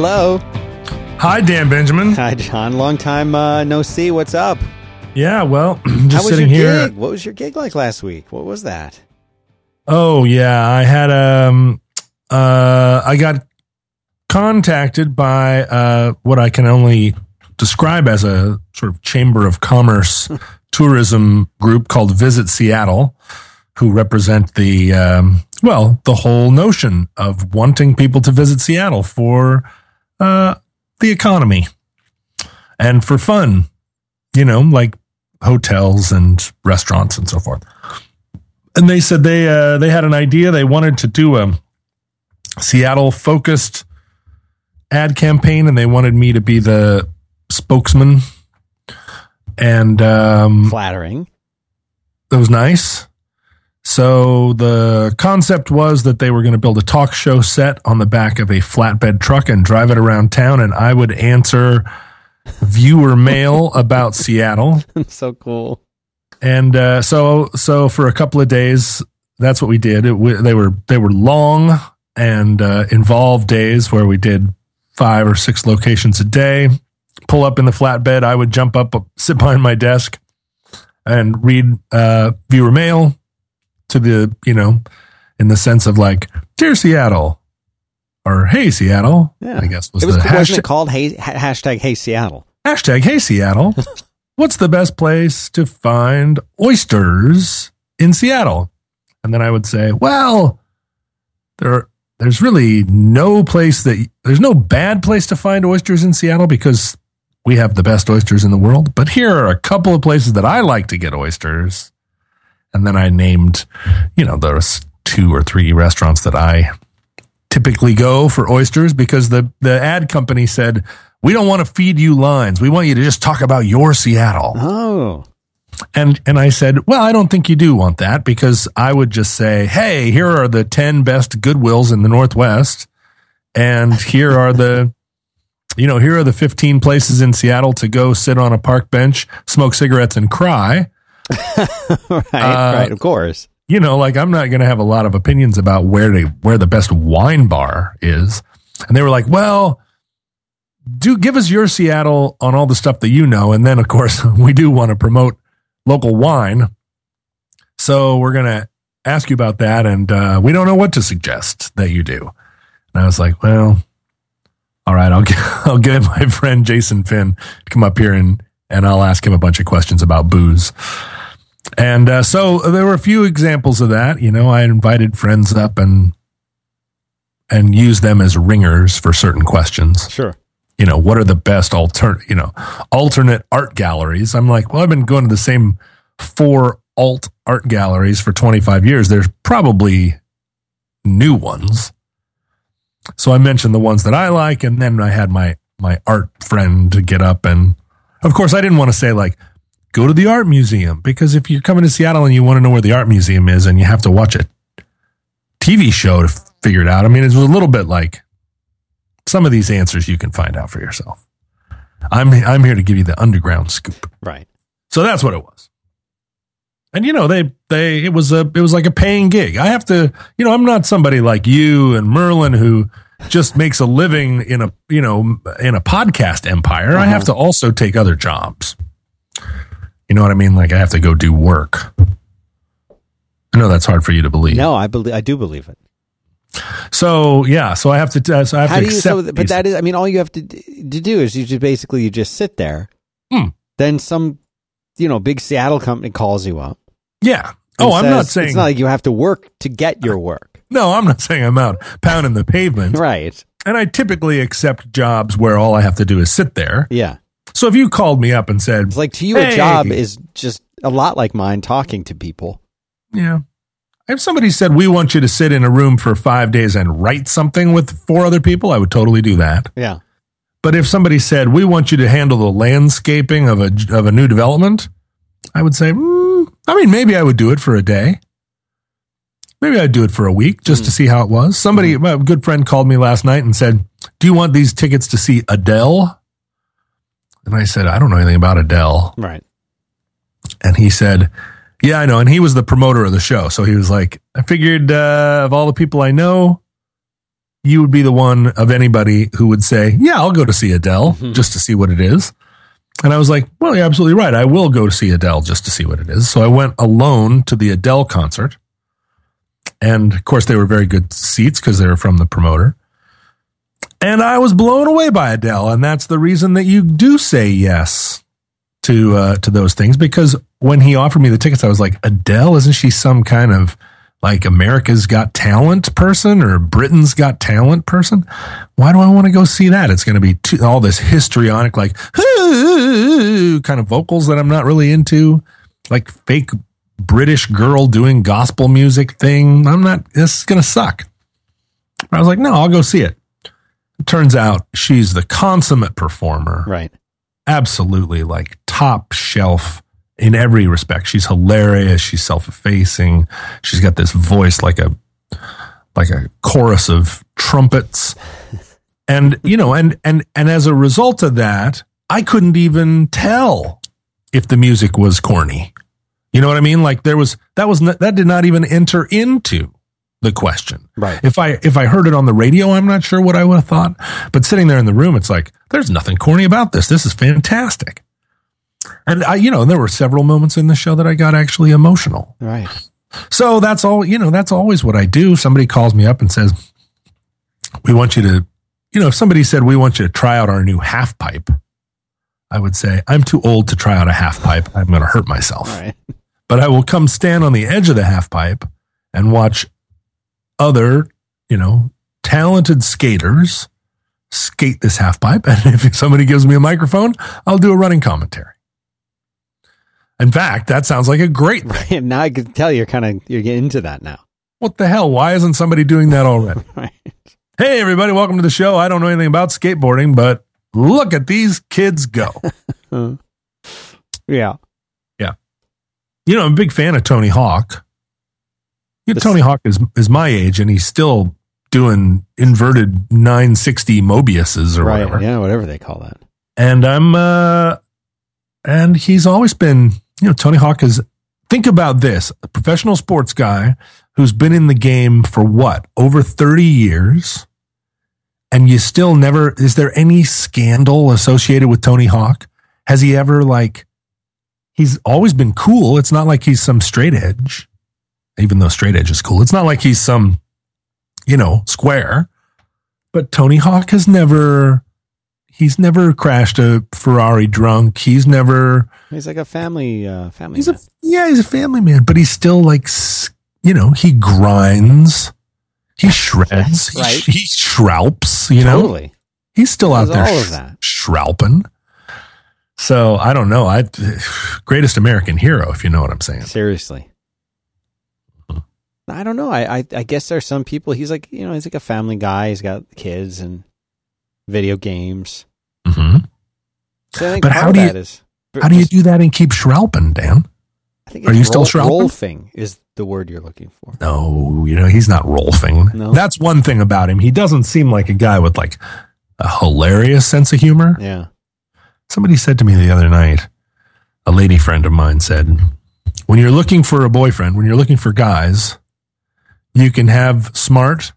Hello. Hi, Dan Benjamin. Hi, John. Long time uh, no see. What's up? Yeah, well, just How was sitting your here. gig? What was your gig like last week? What was that? Oh yeah, I had um uh I got contacted by uh what I can only describe as a sort of chamber of commerce tourism group called Visit Seattle who represent the um well, the whole notion of wanting people to visit Seattle for uh the economy and for fun, you know, like hotels and restaurants and so forth and they said they uh, they had an idea. They wanted to do a Seattle focused ad campaign, and they wanted me to be the spokesman. And um, Flattering. that was nice. So the concept was that they were going to build a talk show set on the back of a flatbed truck and drive it around town, and I would answer viewer mail about Seattle. so cool. and uh, so so for a couple of days that's what we did it, they were they were long and uh, involved days where we did five or six locations a day pull up in the flatbed i would jump up sit behind my desk and read uh, viewer mail to the you know in the sense of like dear seattle or hey seattle Yeah. i guess was It was the hashtag, it called hey, hashtag Hey Seattle? hashtag hey seattle what's the best place to find oysters in seattle and then i would say well there there's really no place that there's no bad place to find oysters in seattle because we have the best oysters in the world but here are a couple of places that i like to get oysters and then i named you know those two or three restaurants that i typically go for oysters because the the ad company said we don't want to feed you lines. We want you to just talk about your Seattle. Oh, And and I said, "Well, I don't think you do want that because I would just say, "Hey, here are the 10 best Goodwills in the Northwest and here are the you know, here are the 15 places in Seattle to go sit on a park bench, smoke cigarettes and cry." right, Uh, right. Of course. you know, like I'm not going to have a lot of opinions about where to where the best wine bar is. And they were like, "Well, do give us your Seattle on all the stuff that you know." And then, of course, we do want to promote local wine, so we're going to ask you about that. And uh, we don't know what to suggest that you do. And I was like, "Well, all right, I'll get I'll get my friend Jason Finn to come up here and and I'll ask him a bunch of questions about booze." And uh, so there were a few examples of that. You know, I invited friends up and and used them as ringers for certain questions. Sure. You know, what are the best alter you know alternate art galleries? I'm like, well, I've been going to the same four alt art galleries for 25 years. There's probably new ones. So I mentioned the ones that I like, and then I had my my art friend to get up and of course I didn't want to say like go to the art museum because if you're coming to Seattle and you want to know where the art museum is and you have to watch a TV show to figure it out. I mean, it's a little bit like some of these answers you can find out for yourself. I'm I'm here to give you the underground scoop. Right. So that's what it was. And you know, they they it was a it was like a paying gig. I have to, you know, I'm not somebody like you and Merlin who just makes a living in a, you know, in a podcast empire. I have mm-hmm. to also take other jobs. You know what I mean? Like I have to go do work. I know that's hard for you to believe. No, I believe I do believe it. So yeah, so I have to. Uh, so I have How to do you? accept. So, but that is. I mean, all you have to to do is you just basically you just sit there. Hmm. Then some, you know, big Seattle company calls you up. yeah. Oh, I'm not saying. it's not like you have to work to get your work. no, I'm not saying I'm out pounding the pavement. Right. And I typically accept jobs where all I have to do is sit there. Yeah. So if you called me up and said, It's like to you, Hey. a job is just a lot like mine talking to people. yeah, if somebody said we want you to sit in a room for five days and write something with four other people, I would totally do that. Yeah. But if somebody said we want you to handle the landscaping of a of a new development, I would say, mm, I mean, maybe I would do it for a day. Maybe I'd do it for a week just to see how it was. Somebody, my good friend, called me last night and said, "Do you want these tickets to see Adele?" And I said, "I don't know anything about Adele." Right. And he said, Yeah, I know. And he was the promoter of the show. So he was like, I figured uh, of all the people I know, you would be the one of anybody who would say, "Yeah, I'll go to see Adele just to see what it is." And I was like, "Well, you're absolutely right. I will go to see Adele just to see what it is." So I went alone to the Adele concert, and of course, they were very good seats because they were from the promoter. And I was blown away by Adele, and that's the reason that you do say yes to uh, to those things because when he offered me the tickets, I was like, Adele, isn't she some kind of like America's Got Talent person or Britain's Got Talent person? Why do I want to go see that? It's going to be too, all this histrionic, like kind of vocals that I'm not really into, like fake British girl doing gospel music thing. I'm not. This is going to suck. I was like, no, I'll go see it. Turns out she's the consummate performer Right. absolutely like top shelf in every respect. She's hilarious. She's self-effacing. She's got this voice like a like a chorus of trumpets. And you know, and and and as a result of that, I couldn't even tell if the music was corny. You know what I mean? Like there was that was not, that did not even enter into the question. Right. If I if I heard it on the radio, I'm not sure what I would have thought. But sitting there in the room, it's like there's nothing corny about this. This is fantastic. And I, you know, there were several moments in the show that I got actually emotional. Right. So that's all, you know, that's always what I do. Somebody calls me up and says, "We want you to," you know, if somebody said, "We want you to try out our new half pipe," I would say, "I'm too old to try out a half pipe. I'm going to hurt myself." Right. but I will come stand on the edge of the half pipe and watch other, you know, talented skaters skate this half pipe. And if somebody gives me a microphone, I'll do a running commentary. In fact, that sounds like a great thing. Now I can tell you're kind of you're getting into that now. What the hell? Why isn't somebody doing that already? Right. Hey, everybody, welcome to the show. I don't know anything about skateboarding, but look at these kids go. Yeah. Yeah. You know, I'm a big fan of Tony Hawk. Tony Hawk is is my age, and he's still doing inverted 960 Mobiuses or right. whatever. Yeah. Whatever they call that. And I'm, uh, and he's always been, you know, Tony Hawk is. Think about this: a professional sports guy who's been in the game for what over 30 years, and you still never. Is there any scandal associated with Tony Hawk? Has he ever like? He's always been cool. It's not like he's some straight edge, even though straight edge is cool. It's not like he's some, you know, square. But Tony Hawk has never he's never crashed a Ferrari drunk. He's never He's like a family. Uh, family. he's a yeah, he's a family man, but he's still like you know, he grinds. He shreds. Right. He, he shroups, you know. totally. He's still out there all sh- shrouping. So, I don't know. I greatest American hero if you know what I'm saying. Seriously. I don't know. I, I I guess there's some people. He's like you know he's like a family guy. He's got kids and video games. Mhm. So I think But how do you- is- How do you do that and keep shrouping, Dan? I think are you still shrouding? Rolfing is the word you're looking for. No, you know, he's not rolfing. No. That's one thing about him. He doesn't seem like a guy with like a hilarious sense of humor. Yeah. Somebody said to me the other night, a lady friend of mine said, when you're looking for a boyfriend, when you're looking for guys, you can have smart,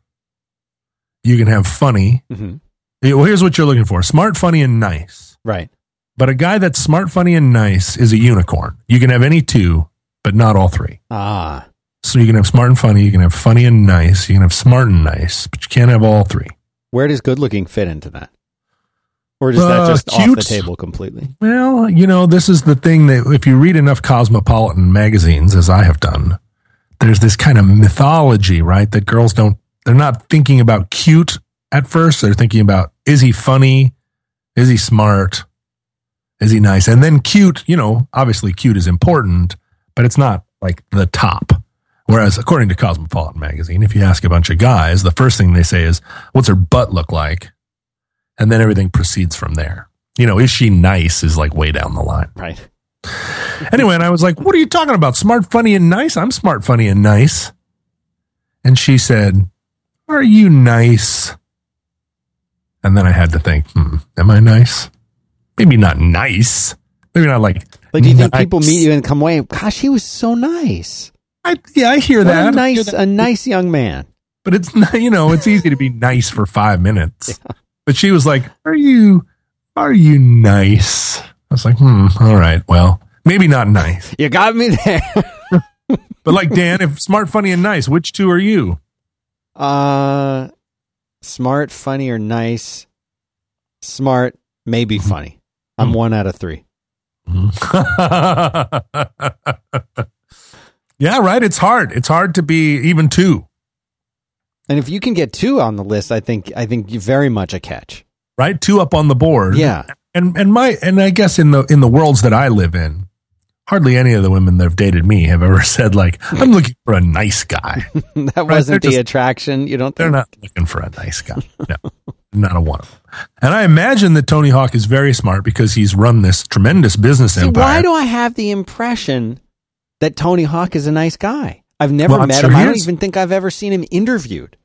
you can have funny. hmm Well, here's what you're looking for smart, funny, and nice. Right. But a guy that's smart, funny, and nice is a unicorn. You can have any two, but not all three. Ah. So you can have smart and funny, you can have funny and nice, you can have smart and nice, but you can't have all three. Where does good looking fit into that? Or is that Uh, just off the table completely? Well, you know, this is the thing that if you read enough cosmopolitan magazines, as I have done, there's this kind of mythology, right? That girls don't, they're not thinking about cute at first. They're thinking about, is he funny? Is he smart? Is he nice? And then cute, you know, obviously cute is important, but it's not like the top. Whereas according to Cosmopolitan magazine, if you ask a bunch of guys, the first thing they say is, what's her butt look like? And then everything proceeds from there. You know, is she nice is like way down the line. Right. Anyway, and I was like, what are you talking about? Smart, funny, and nice? I'm smart, funny, and nice. And she said, are you nice? And then I had to think, hmm, am I nice? Maybe not nice. Maybe not like, Like, do you think nice. people meet you and come away? Gosh, he was so nice. I, yeah, I hear What that. a I hear nice, that. a nice young man. but it's not, you know, it's easy to be nice for five minutes. But she was like, "Are you, are you nice?" I was like, "Hmm, all right, well, maybe not nice, You got me there. but like Dan, if smart, funny, and nice, which two are you?" Uh, smart, funny, or nice? Smart, maybe funny. I'm one out of three. yeah, right. It's hard. It's hard to be even two, And if you can get two on the list, I think I think very much a catch. right? Two up on the board. Yeah. And and my and I guess in the in the worlds that I live in, hardly any of the women that have dated me have ever said like, "I'm looking for a nice guy." that they're wasn't the just- attraction. You don't They're think? not looking for a nice guy. No, not a one of them. And I imagine that Tony Hawk is very smart because he's run this tremendous business See, empire. why do I have the impression that Tony Hawk is a nice guy? I've never Well, met sure him. I don't even think I've ever seen him interviewed.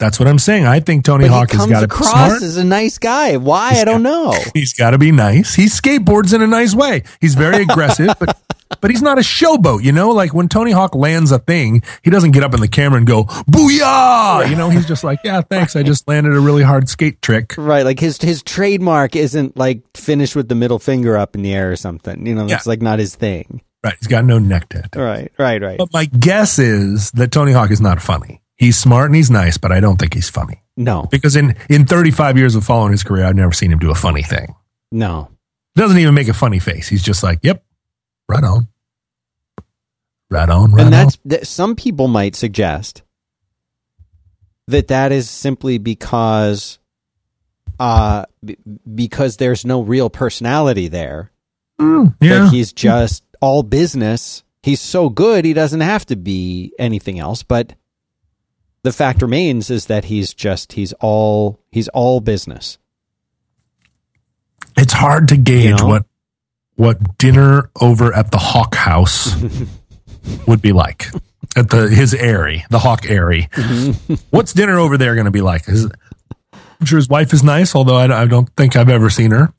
That's what I'm saying. I think Tony But Hawk has got to be across smart. as a nice guy. Why? He's I don't got- know. He's got to be nice. He skateboards in a nice way. He's very aggressive, but but he's not a showboat. You know, like when Tony Hawk lands a thing, he doesn't get up in the camera and go booyah. You know, he's just like, yeah, thanks. I just landed a really hard skate trick. Right, like his his trademark isn't like finished with the middle finger up in the air or something. You know, that's Yeah. like not his thing. Right. He's got no neck tattoo. Right, right, right. But my guess is that Tony Hawk is not funny. He's smart and he's nice, but I don't think he's funny. No, Because in, in 35 years of following his career, I've never seen him do a funny thing. no. Doesn't even make a funny face. He's just like, yep, right on. Right on, right on. and on. that's that some people might suggest that that is simply because uh b- because there's no real personality there Mm, yeah. that he's just all business he's so good he doesn't have to be anything else but the fact remains is that he's just he's all he's all business it's hard to gauge You know? what what dinner over at the Hawk House would be like at the his airy, the Hawk airy. What's dinner over there going to be like? Is, I'm sure his wife is nice, although I, I don't think I've ever seen her.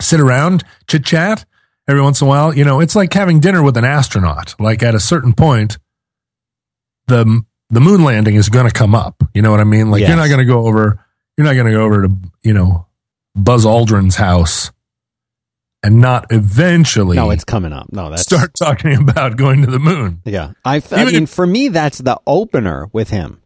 Sit around, chit chat every once in a while. You know, it's like having dinner with an astronaut. Like at a certain point, the the moon landing is going to come up. You know what I mean? Like Yes. you're not going to go over. You're not going to go over to you know Buzz Aldrin's house and not eventually no it's coming up no that's start talking about going to the moon. yeah I, I mean if- for me that's the opener with him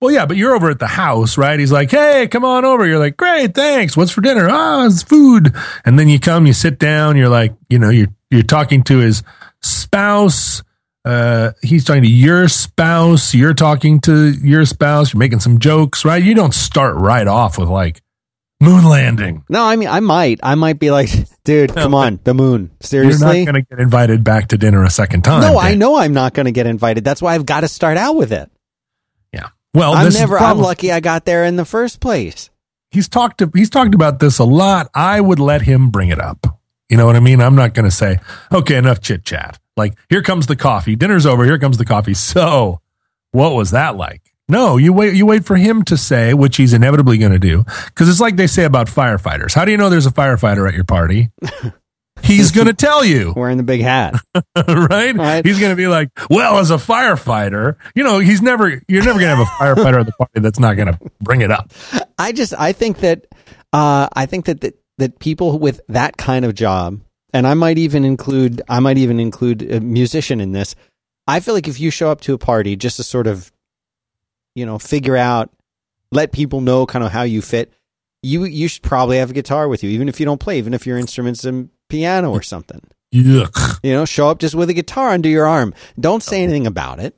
Well, yeah, but you're over at the house, right? He's like, "Hey, come on over." You're like, "Great, thanks. What's for dinner?" "Ah, it's food." And then you come, you sit down. You're like, you know, you're you're talking to his spouse. Uh, he's talking to your spouse. You're talking to your spouse. You're making some jokes, right? You don't start right off with like moon landing. No, I mean, I might. I might be like, dude, come on, the moon. Seriously, you're not going to get invited back to dinner a second time. No, I know I'm not going to get invited. That's why I've got to start out with it. Yeah. Well, I'm never. I'm lucky I got there in the first place. he's talked to, he's talked about this a lot. I would let him bring it up. You know what I mean? I'm not going to say, okay, enough chit chat. Like, here comes the coffee. Dinner's over. Here comes the coffee. So, what was that like? No, you wait. You wait for him to say, which he's inevitably going to do, because it's like they say about firefighters. How do you know there's a firefighter at your party? He's going to tell you, Wearing the big hat. right? Right. He's going to be like, well, as a firefighter, you know, he's never. You're never going to have a firefighter at the party that's not going to bring it up. I just. I think that. Uh, I think that, that that people with that kind of job, and I might even include. I might even include a musician in this. I feel like if you show up to a party just to sort of, you know, figure out, let people know kind of how you fit. You you should probably have a guitar with you, even if you don't play, even if your instrument's a piano or something. Yuck. You know, show up just with a guitar under your arm. Don't say anything about it.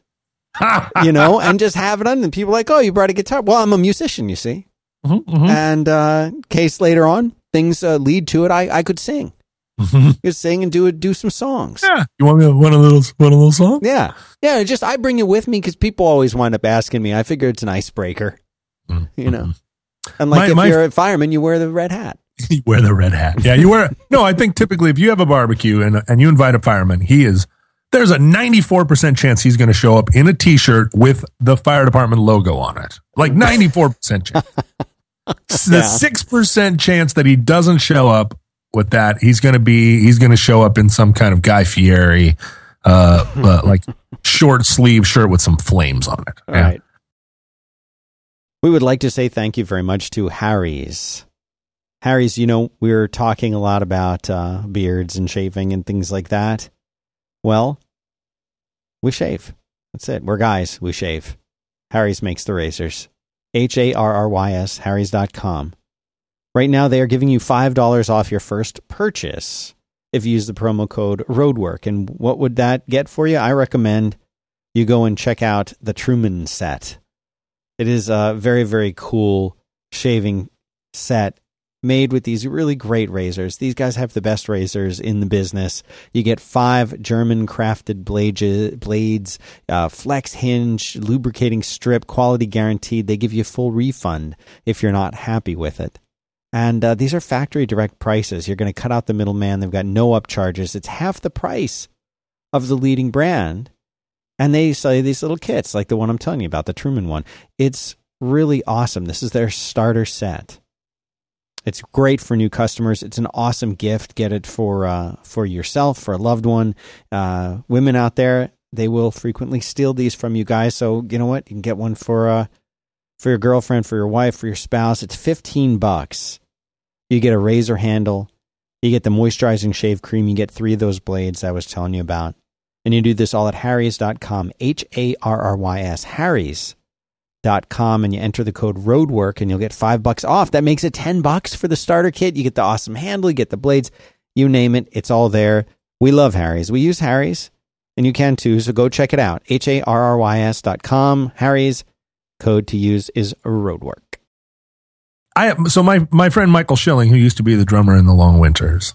You know, and just have it on. And people are like, oh, you brought a guitar. Well, I'm a musician, you see. Mhm, mhm. And uh, case later on things uh, lead to it, I, I could sing. Could sing and do it, do some songs. Yeah. You want me to one of those one of those songs? Yeah, yeah. Just I bring it with me because people always wind up asking me. I figure it's an icebreaker. Mm-hmm. You know, and like My- if my- you're a fireman, you wear the red hat. you wear the red hat. Yeah, you wear. No, I think typically if you have a barbecue and and you invite a fireman, he is. There's a 94% chance he's going to show up in a t-shirt with the fire department logo on it. Like 94% chance. The Yeah. 6% chance that he doesn't show up with that, he's going to be he's going to show up in some kind of Guy Fieri uh, uh like short sleeve shirt with some flames on it. Yeah. Right. We would like to say thank you very much to Harry's. Harry's, you know, we were talking a lot about uh, beards and shaving and things like that. Well, we shave. That's it. We're guys. We shave. Harry's makes the razors. H A R R Y S, Harry's.com. Right now, they are giving you $5 off your first purchase if you use the promo code ROADWORK. And what would that get for you? I recommend you go and check out the Truman set. It is a very, very cool shaving set made with these really great razors. These guys have the best razors in the business. You get five German crafted blades, uh, flex hinge, lubricating strip, quality guaranteed. They give you a full refund if you're not happy with it. And uh, these are factory direct prices. You're going to cut out the middleman. They've got no upcharges. It's half the price of the leading brand. And they sell you these little kits like the one I'm telling you about, the Truman one. It's really awesome. This is their starter set. It's great for new customers. It's an awesome gift. Get it for uh, for yourself, for a loved one. Uh, women out there, they will frequently steal these from you guys. So you know what? You can get one for uh, for your girlfriend, for your wife, for your spouse. It's fifteen bucks. You get a razor handle. You get the moisturizing shave cream. You get three of those blades I was telling you about. And you do this all at harrys.com. H A R R Y S. Harry's com and you enter the code roadwork and you'll get five bucks off. That makes it 10 bucks for the starter kit. You get the awesome handle, you get the blades, you name it. It's all there. We love Harry's. We use Harry's and you can too. So go check it out. H A R R Y S dot com. Harry's code to use is roadwork. I, so my, my friend Michael Shilling, who used to be the drummer in the Long Winters,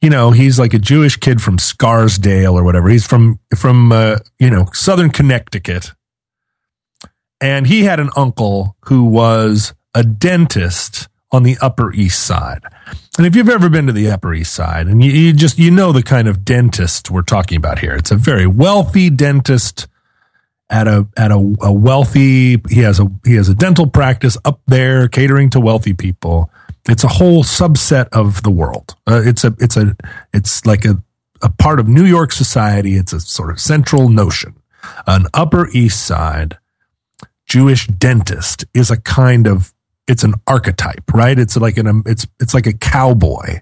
you know, he's like a Jewish kid from Scarsdale or whatever. He's from, from, uh, you know, Southern Connecticut and he had an uncle who was a dentist on the Upper East Side. And if you've ever been to the Upper East Side, and you, you, just you know the kind of dentist we're talking about here, it's a very wealthy dentist at a at a, a wealthy. He has a he has a dental practice up there, catering to wealthy people. It's a whole subset of the world. Uh, it's a it's a it's like a a part of New York society. It's a sort of central notion. An Upper East Side Jewish dentist is a kind of it's an archetype, right? It's like an it's it's like a cowboy.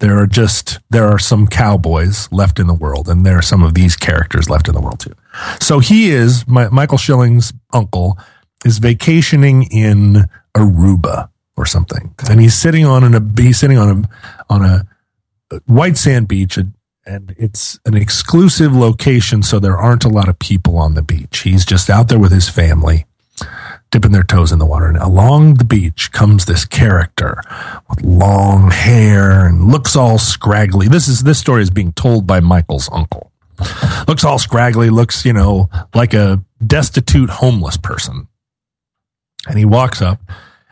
There are just there are some cowboys left in the world, and there are some of these characters left in the world too. So he is my, Michael Shilling's uncle is vacationing in Aruba or something, and he's sitting on an a he's sitting on a on a white sand beach, and it's an exclusive location, so there aren't a lot of people on the beach. He's just out there with his family dipping their toes in the water. And along the beach comes this character with long hair and looks all scraggly. This is this story is being told by Michael's uncle. Looks all scraggly, looks, you know, like a destitute homeless person. And he walks up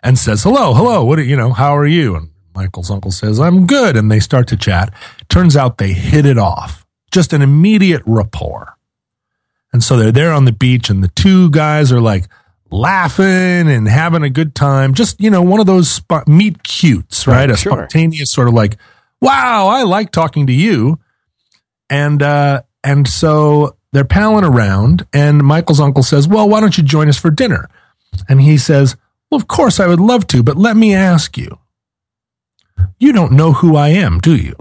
and says, "Hello, hello. What are, you know, how are you?" And Michael's uncle says, "I'm good." And they start to chat. Turns out they hit it off. Just an immediate rapport. And so they're there on the beach and the two guys are like laughing and having a good time. Just, you know, one of those spot, meet cutes, right? right a sure. spontaneous sort of like, wow, I like talking to you. And, uh, and so they're palling around and Michael's uncle says, well, why don't you join us for dinner? And he says, well, of course I would love to, but let me ask you, you don't know who I am, do you?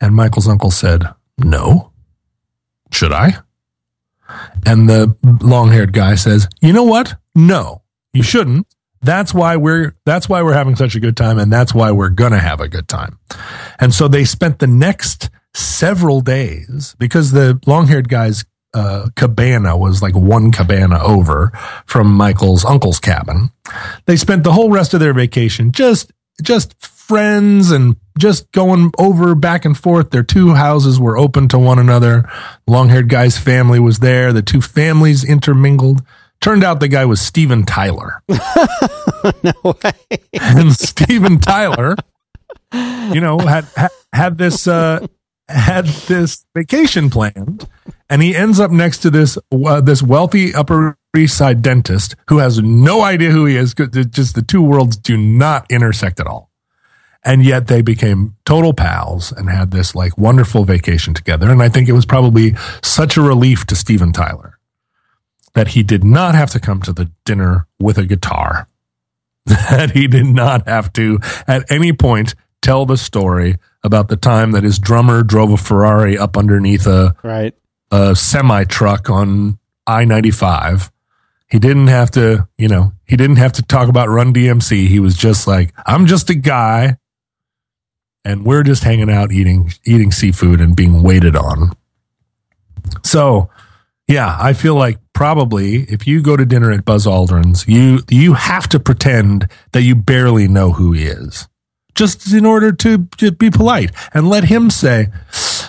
And Michael's uncle said, no. Should I? And the long haired guy says, you know what? No, you shouldn't. That's why we're, that's why we're having such a good time. And that's why we're going to have a good time. And so they spent the next several days because the long haired guy's uh, cabana was like one cabana over from Michael's uncle's cabin. They spent the whole rest of their vacation just, just friends and just going over back and forth. Their two houses were open to one another. Long haired guy's family was there. The two families intermingled. Turned out the guy was Steven Tyler. no way. And Steven Tyler, you know, had had this uh, had this vacation planned, and he ends up next to this uh, this wealthy Upper East Side dentist who has no idea who he is. Because Just the two worlds do not intersect at all. And yet they became total pals and had this like wonderful vacation together. And I think it was probably such a relief to Steven Tyler that he did not have to come to the dinner with a guitar. That he did not have to, at any point, tell the story about the time that his drummer drove a Ferrari up underneath a, Right. a semi truck on I 95. He didn't have to, you know, he didn't have to talk about Run DMC. He was just like, I'm just a guy and we're just hanging out eating, eating seafood and being waited on. So, yeah, I feel like probably if you go to dinner at Buzz Aldrin's, you, you have to pretend that you barely know who he is just in order to, be polite and let him say,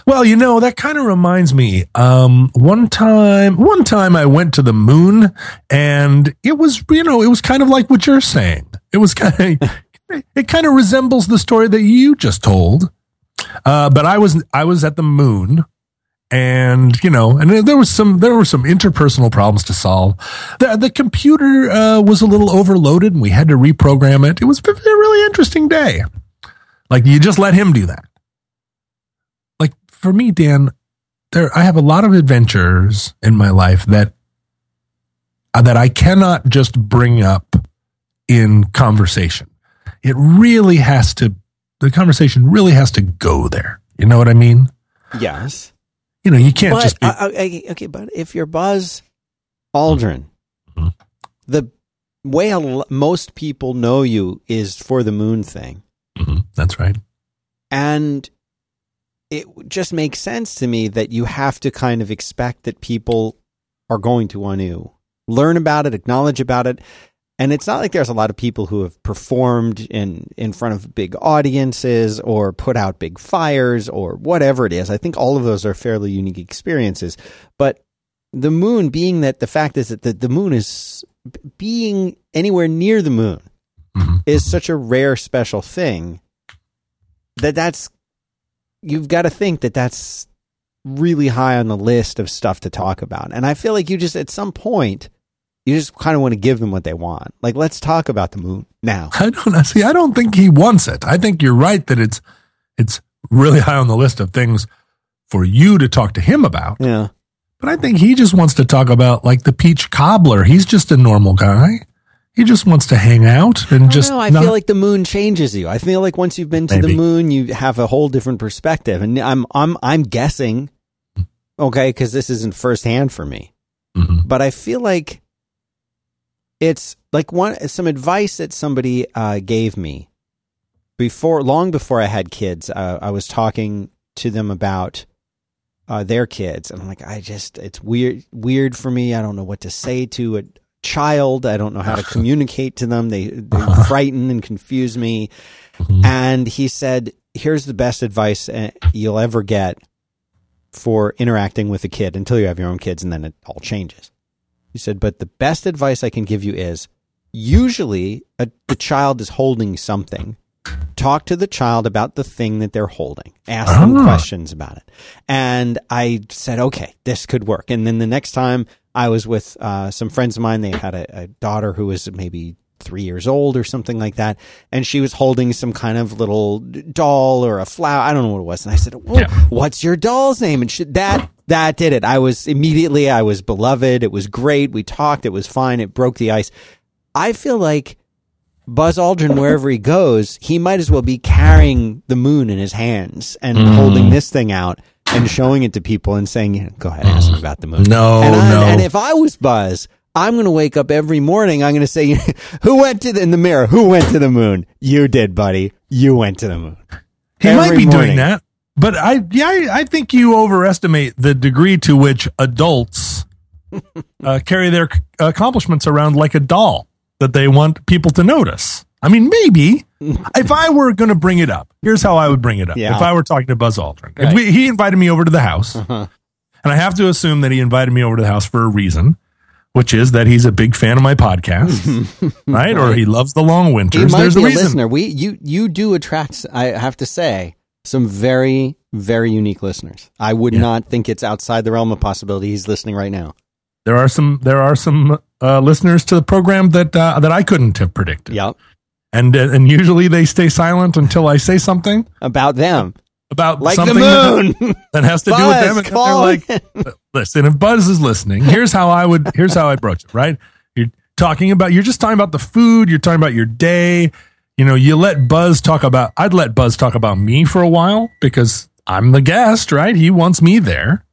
well, you know, that kind of reminds me. Um, one time, one time I went to the moon and it was, you know, it was kind of like what you're saying. It was kind of, it kind of resembles the story that you just told. Uh, but I was, I was at the moon and you know, and there was some there were some interpersonal problems to solve. The the computer uh, was a little overloaded, and we had to reprogram it. It was a really interesting day. Like you just let him do that. Like for me, Dan, there I have a lot of adventures in my life that uh, that I cannot just bring up in conversation. It really has to. The conversation really has to go there. You know what I mean? Yes. You know, you can't but, just be. uh, okay, okay, but if you're Buzz Aldrin, Mhm. the way most people know you is for the moon thing. Mhm, that's right. And it just makes sense to me that you have to kind of expect that people are going to want to learn about it, acknowledge about it. And it's not like there's a lot of people who have performed in, in front of big audiences or put out big fires or whatever it is. I think all of those are fairly unique experiences. But the moon being that the fact is that the, the moon is being anywhere near the moon Mhm. is such a rare special thing that that's you've got to think that that's really high on the list of stuff to talk about and i feel like you just at some point you just kind of want to give them what they want like let's talk about the moon now I don't see. I don't think he wants it. I think you're right that it's it's really high on the list of things for you to talk to him about. yeah But I think he just wants to talk about like the peach cobbler. He's just a normal guy. He just wants to hang out and I just. know, I not- feel like the moon changes you. I feel like once you've been to Maybe. the moon, you have a whole different perspective. And I'm I'm I'm guessing, okay, because this isn't firsthand for me. Mhm. but I feel like it's like one some advice that somebody uh, gave me before, long before I had kids. Uh, I was talking to them about uh, their kids, and I'm like, I just it's weird, weird for me. I don't know what to say to a child. I don't know how to communicate to them. They they frighten and confuse me. Mhm. And he said, "Here's the best advice uh, you'll ever get for interacting with a kid until you have your own kids, and then it all changes." He said, "But the best advice I can give you is usually a, the child is holding something. Talk to the child about the thing that they're holding. Ask them Ah. questions about it." And I said, "Okay, this could work." And then the next time I was with uh, some friends of mine, they had a, a daughter who was maybe three years old or something like that, and she was holding some kind of little doll or a flower. I don't know what it was. And I said, well, Yeah. "What's your doll's name?" And she, that that did it. I was immediately I was beloved. It was great. We talked. It was fine. It broke the ice. I feel like Buzz Aldrin, wherever he goes, he might as well be carrying the moon in his hands and Mm. holding this thing out and showing it to people and saying, "Go ahead, ask me about the moon." No, and, I- no. and if I was Buzz, I'm going to wake up every morning. I'm going to say, "Who went to the, in the mirror? Who went to the moon? You did, buddy. You went to the moon." He might be morning. doing that, but I yeah I, I think you overestimate the degree to which adults uh, carry their accomplishments around like a doll that they want people to notice. I mean, maybe if I were going to bring it up, here's how I would bring it up. Yeah. If I were talking to Buzz Aldrin, Right. we, he invited me over to the house, Uh-huh. and I have to assume that he invited me over to the house for a reason. Which is that he's a big fan of my podcast, right? Or he loves the long He winters. might There's be a a reason. listener. We you you do attract. I have to say some very very unique listeners. I would Yeah. not think it's outside the realm of possibility. He's listening right now. There are some there are some uh, listeners to the program that uh, that I couldn't have predicted. Yep. and uh, and usually they stay silent until I say something. About them. about Like something the that- moon. that has to do with them. And they're like, in. listen, if Buzz is listening, here's how I would, here's how I broach it, right? You're talking about, you're just talking about the food, you're talking about your day. You know, you let Buzz talk about, I'd let Buzz talk about me for a while because I'm the guest, right? He wants me there.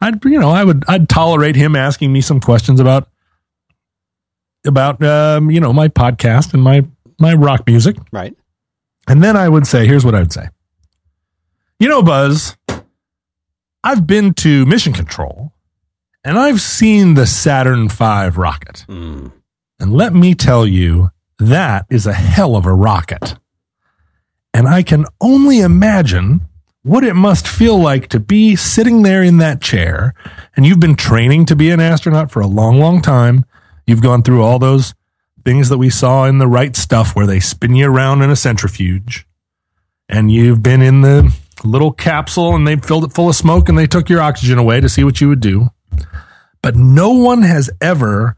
I'd, you know, I would, I'd tolerate him asking me some questions about, about, um, you know, my podcast and my, my rock music. right. And then I would say, here's what I would say. You know, Buzz, I've been to Mission Control and I've seen the Saturn V rocket. Mm. And let me tell you, that is a hell of a rocket. And I can only imagine what it must feel like to be sitting there in that chair. And you've been training to be an astronaut for a long, long time. You've gone through all those things that we saw in the right stuff where they spin you around in a centrifuge. And you've been in the little capsule and they filled it full of smoke and they took your oxygen away to see what you would do. But no one has ever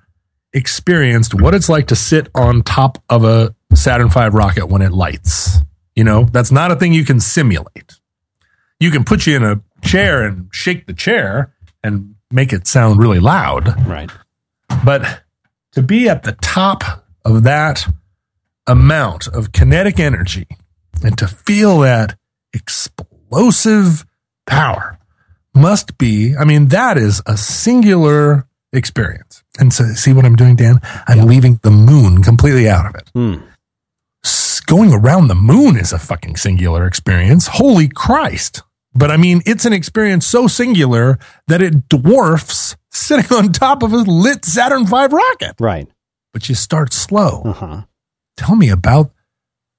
experienced what it's like to sit on top of a Saturn V rocket when it lights. You know, that's not a thing you can simulate. You can put you in a chair and shake the chair and make it sound really loud. Right. But to be at the top of that amount of kinetic energy and to feel that explosive power must be, I mean, that is a singular experience. And so, see what I'm doing, Dan? I'm leaving the moon completely out of it. Hmm. S- Going around the moon is a fucking singular experience. Holy Christ. But I mean, it's an experience so singular that it dwarfs sitting on top of a lit Saturn V rocket. Right. But you start slow. Uh huh. Tell me about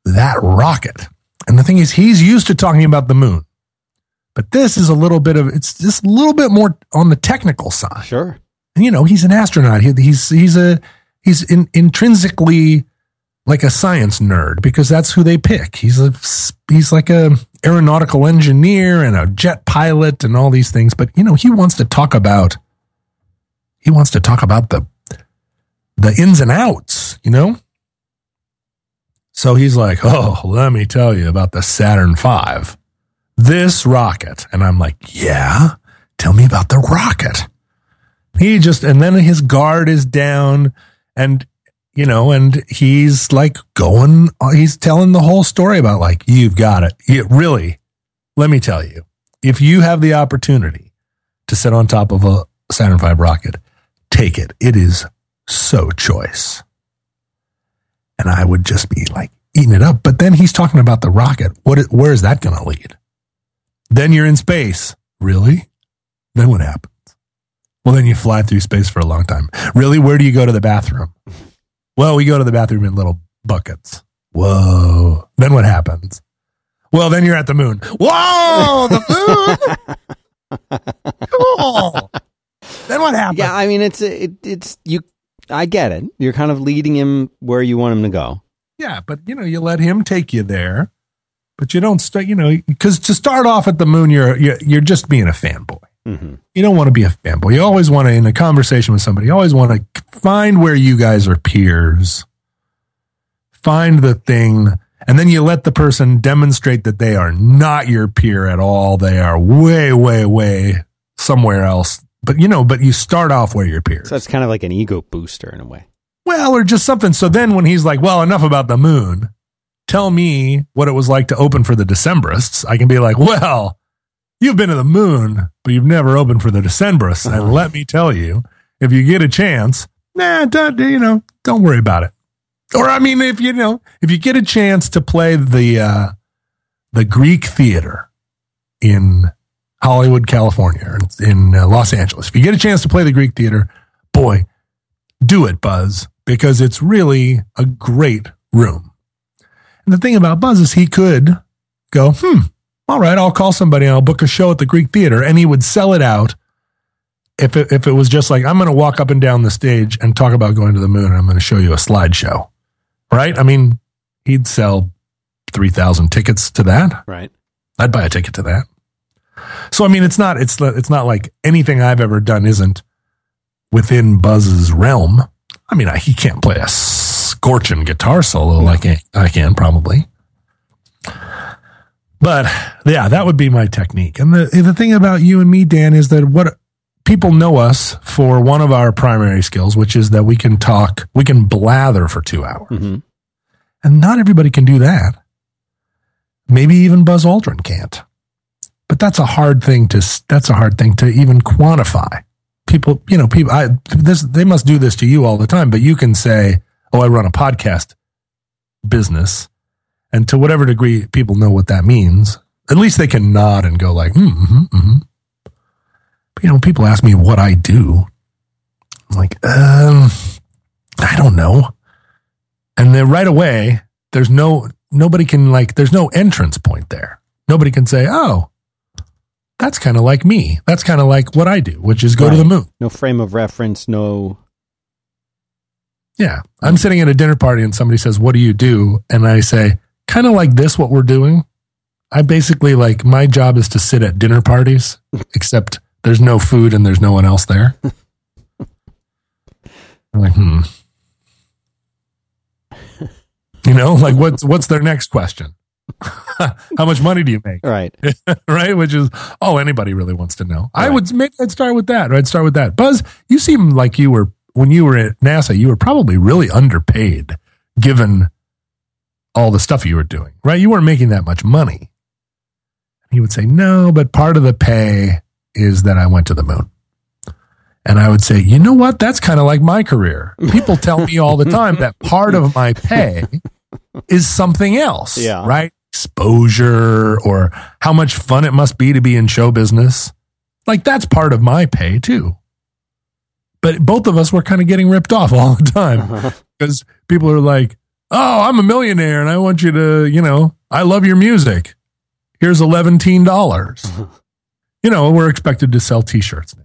that rocket. And the thing is, he's used to talking about the moon. But this is a little bit of, it's just a little bit more on the technical side. Sure. You know, he's an astronaut. He, he's, he's a, he's in, intrinsically like a science nerd because that's who they pick. He's a, he's like a aeronautical engineer and a jet pilot and all these things. But, you know, he wants to talk about, he wants to talk about the, the ins and outs, you know? So he's like, Oh, let me tell you about the Saturn V, this rocket. And I'm like, Yeah, tell me about the rocket. He just, and then his guard is down and, you know, and he's like going, he's telling the whole story about like, you've got it. You, really, let me tell you, if you have the opportunity to sit on top of a Saturn V rocket, take it. It is so choice. And I would just be like eating it up. But then he's talking about the rocket. What, where is that going to lead? Then you're in space. Really? Then what happens? Well, then you fly through space for a long time. Really? Where do you go to the bathroom? Well, we go to the bathroom in little buckets. Whoa. Then what happens? Well, then you're at the moon. Whoa, the moon. cool. Then what happens? Yeah. I mean, it's it, it's you. I get it. You're kind of leading him where you want him to go. Yeah, but you know, you let him take you there, but you don't start. You know, because to start off at the moon, you're you're, you're just being a fanboy. Mm-hmm. You don't want to be a fanboy. You always want to, in a conversation with somebody, you always want to find where you guys are peers. Find the thing, and then you let the person demonstrate that they are not your peer at all. They are way, way, way somewhere else. But you know, but you start off where your peers. So it's kind of like an ego booster in a way. Well, or just something. So then when he's like, well, enough about the moon, tell me what it was like to open for the Decemberists, I can be like, well, you've been to the moon, but you've never opened for the Decemberists. Uh-huh. And let me tell you, if you get a chance, nah, don't, you know, don't worry about it. Or, I mean, if you know, if you get a chance to play the, uh, the Greek theater in Hollywood, California, or in uh, Los Angeles, if you get a chance to play the Greek theater, boy, do it, Buzz, because it's really a great room. And the thing about Buzz is he could go, hmm, all right, I'll call somebody and I'll book a show at the Greek Theater, and he would sell it out. If it, if it was just like, I'm going to walk up and down the stage and talk about going to the moon, and I'm going to show you a slideshow, right? I mean, he'd sell 3,000 tickets to that. Right. I'd buy a ticket to that. So I mean, it's not it's it's not like anything I've ever done isn't within Buzz's realm. I mean, I, he can't play a scorching guitar solo like I, I can probably, But yeah, that would be my technique. And the the thing about you and me, Dan, is that what people know us for one of our primary skills, which is that we can talk, we can blather for two hours. hmm And not everybody can do that. Maybe even Buzz Aldrin can't. But that's a hard thing to that's a hard thing to even quantify. People, you know, people I this they must do this to you all the time, but you can say, "Oh, I run a podcast business." And to whatever degree people know what that means, at least they can nod and go like, mm, mm mm But, you know, people ask me what I do. I'm like, um, I don't know. And then right away, there's no nobody can like there's no entrance point there. Nobody can say, "Oh, that's kind of like me. That's kind of like what I do, which is go to the moon." No frame of reference. No. Yeah. I'm sitting at a dinner party and somebody says, "What do you do?" and I say, "Kind of like this what we're doing." I basically like my job is to sit at dinner parties, except there's no food and there's no one else there. I'm like, hmm. You know, like what's what's their next question? How much money do you make? Right. right? Which is, oh, anybody really wants to know. I would maybe I'd start with that. I'd start with that. Buzz, you seem like you were when you were at NASA, you were probably really underpaid given all the stuff you were doing, right? You weren't making that much money. He would say, no, but part of the pay is that I went to the moon. And I would say, you know what? That's kind of like my career. People tell me all the time that part of my pay is something else. Yeah. Right? Exposure or how much fun it must be to be in show business. Like that's part of my pay too. But both of us were kind of getting ripped off all the time because people are like, oh, I'm a millionaire and I want you to, you know, I love your music. Here's $11. you know, we're expected to sell t shirts now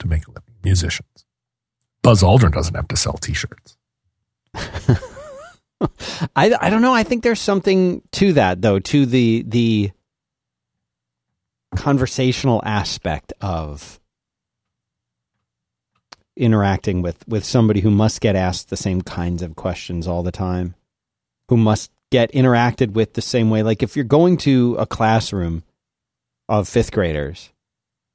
to make a living, musicians. Buzz Aldrin doesn't have to sell t shirts. I, I don't know. I think there's something to that though, to the the conversational aspect of interacting with with somebody who must get asked the same kinds of questions all the time, who must get interacted with the same way. Like if you're going to a classroom of fifth graders,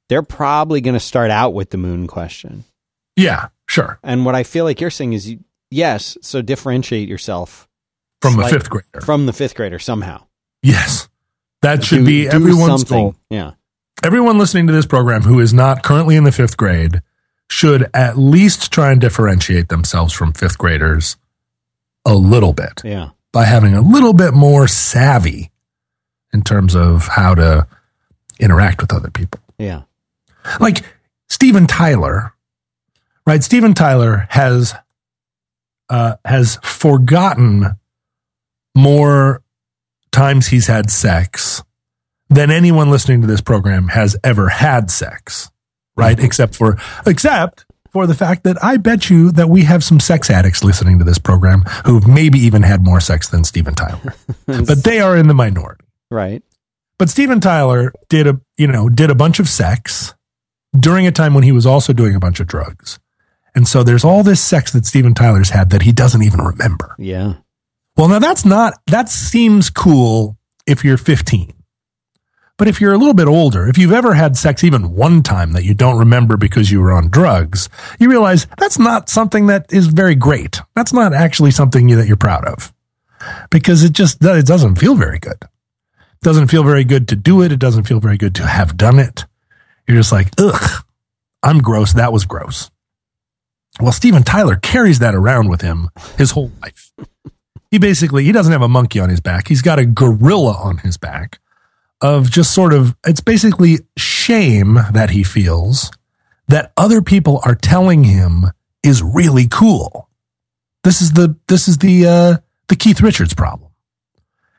they're probably going to start out with the moon question. Yeah, sure. And what I feel like you're saying is, you, yes, so differentiate yourself From Slight- fifth grader. from the fifth grader somehow. yes. That should Do- be everyone's something. goal. Yeah, Everyone listening to this program who is not currently in the fifth grade should at least try and differentiate themselves from fifth graders a little bit. yeah, by having a little bit more savvy in terms of how to interact with other people. yeah, Like Steven Tyler, right? Steven Tyler has uh, has forgotten more times he's had sex than anyone listening to this program has ever had sex, right? Except for except for the fact that I bet you that we have some sex addicts listening to this program who've maybe even had more sex than Steven Tyler. but they are in the minority. right. But Steven Tyler did a you know did a bunch of sex during a time when he was also doing a bunch of drugs. And so there's all this sex that Steven Tyler's had that he doesn't even remember. Yeah, Well, now that's not that seems cool if you're 15. But if you're a little bit older, if you've ever had sex even one time that you don't remember because you were on drugs, you realize that's not something that is very great. That's not actually something that you're proud of because it just it doesn't feel very good. It doesn't feel very good to do it. It doesn't feel very good to have done it. You're just like, ugh, I'm gross. That was gross. Well, Steven Tyler carries that around with him his whole life. He basically he doesn't have a monkey on his back. He's got a gorilla on his back of just sort of it's basically shame that he feels that other people are telling him is really cool. This is the this is the uh the Keith Richards problem.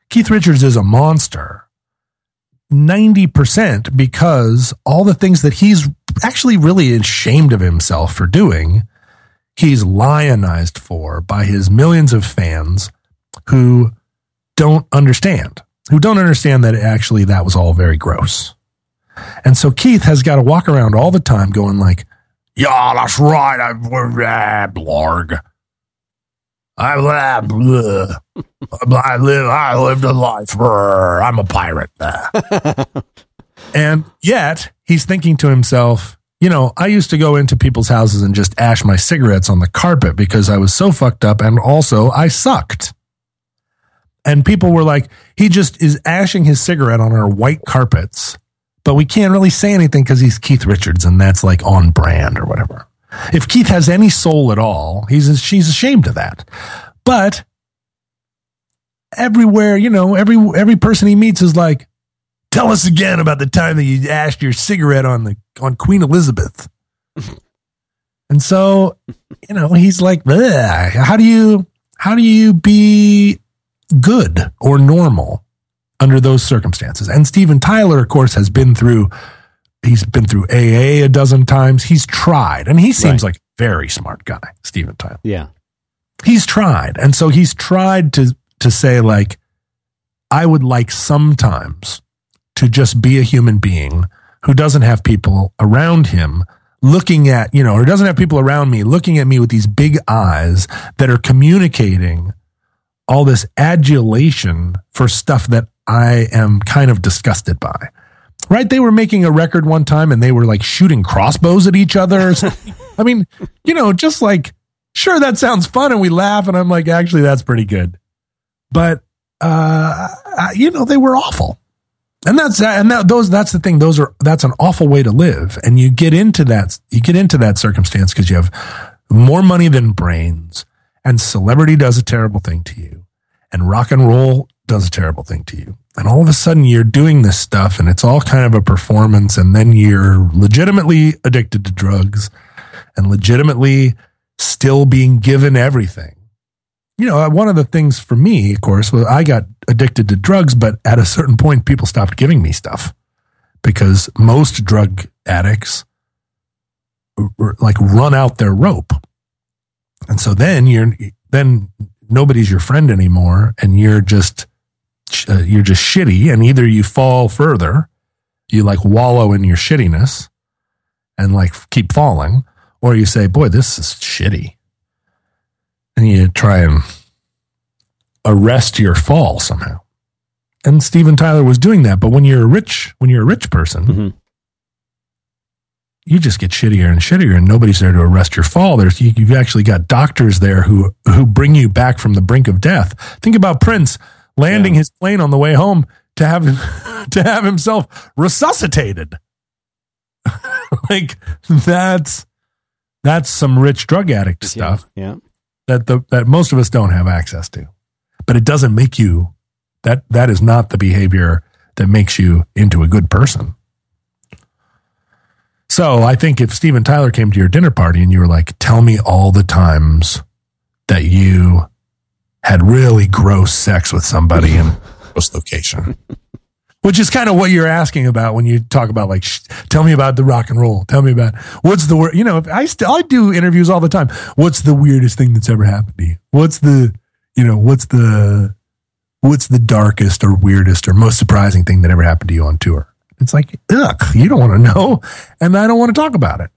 Keith Richards is a monster 90% because all the things that he's actually really ashamed of himself for doing, he's lionized for by his millions of fans who don't understand, who don't understand that actually that was all very gross. And so Keith has got to walk around all the time going like, yeah, that's right. I, uh, blarg. I live, I live, I lived a life. I'm a pirate. and yet he's thinking to himself, you know, I used to go into people's houses and just ash my cigarettes on the carpet because I was so fucked up and also I sucked. And people were like, he just is ashing his cigarette on our white carpets, but we can't really say anything because he's Keith Richards and that's like on brand or whatever. If Keith has any soul at all, he's she's ashamed of that. But everywhere, you know, every every person he meets is like, "Tell us again about the time that you ashed your cigarette on the on Queen Elizabeth." and so, you know, he's like, "How do you how do you be good or normal under those circumstances?" And Steven Tyler, of course, has been through he's been through AA a dozen times. He's tried, and he seems right. like a very smart guy, Steven Tyler. Yeah, he's tried, and so he's tried to to say like, I would like sometimes to just be a human being who doesn't have people around him looking at you know, or doesn't have people around me looking at me with these big eyes that are communicating all this adulation for stuff that I am kind of disgusted by right? They were making a record one time and they were like shooting crossbows at each other. I mean, you know, just like, sure, that sounds fun. And we laugh. And I'm like, actually, that's pretty good. But, uh, you know, they were awful. And that's, and that, those, that's the thing. Those are, that's an awful way to live. And you get into that, you get into that circumstance because you have more money than brains and celebrity does a terrible thing to you. And rock and roll does a terrible thing to you. And all of a sudden you're doing this stuff and it's all kind of a performance and then you're legitimately addicted to drugs and legitimately still being given everything. You know one of the things for me of course was i got addicted to drugs but at a certain point people stopped giving me stuff because most drug addicts like run out their rope and so then you're then nobody's your friend anymore and you're just uh, you're just shitty and either you fall further, you like wallow in your shittiness and like keep falling, or you say, boy, this is shitty. And you try and arrest your fall somehow. And Steven Tyler was doing that. But when you're a rich, when you're a rich person, mm-hmm. You just get shittier and shittier and nobody's there to arrest your fall. There's, you, you've actually got doctors there who, who bring you back from the brink of death. Think about Prince landing yeah. his plane on the way home to have to have himself resuscitated. like that's that's some rich drug addict yeah, stuff. Yeah. That the that most of us don't have access to. But it doesn't make you that that is not the behavior that makes you into a good person. So I think if Steven Tyler came to your dinner party and you were like, tell me all the times that you had really gross sex with somebody in this location. Which is kind of what you're asking about when you talk about like, sh- tell me about the rock and roll. Tell me about what's the word. You know, I still I do interviews all the time. What's the weirdest thing that's ever happened to you? What's the, you know, what's the, what's the darkest or weirdest or most surprising thing that ever happened to you on tour? It's like, ugh, you don't want to know, and I don't want to talk about it.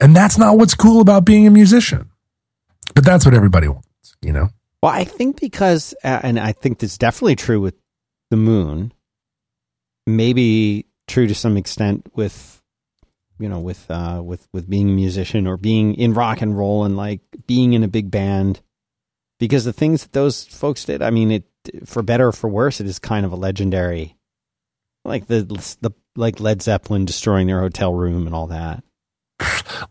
And that's not what's cool about being a musician. But that's what everybody wants, you know. Well, I think because, uh, and I think that's definitely true with the moon. Maybe true to some extent with, you know, with uh, with with being a musician or being in rock and roll and like being in a big band. Because the things that those folks did, I mean, it for better or for worse, it is kind of a legendary, like the the like Led Zeppelin destroying their hotel room and all that.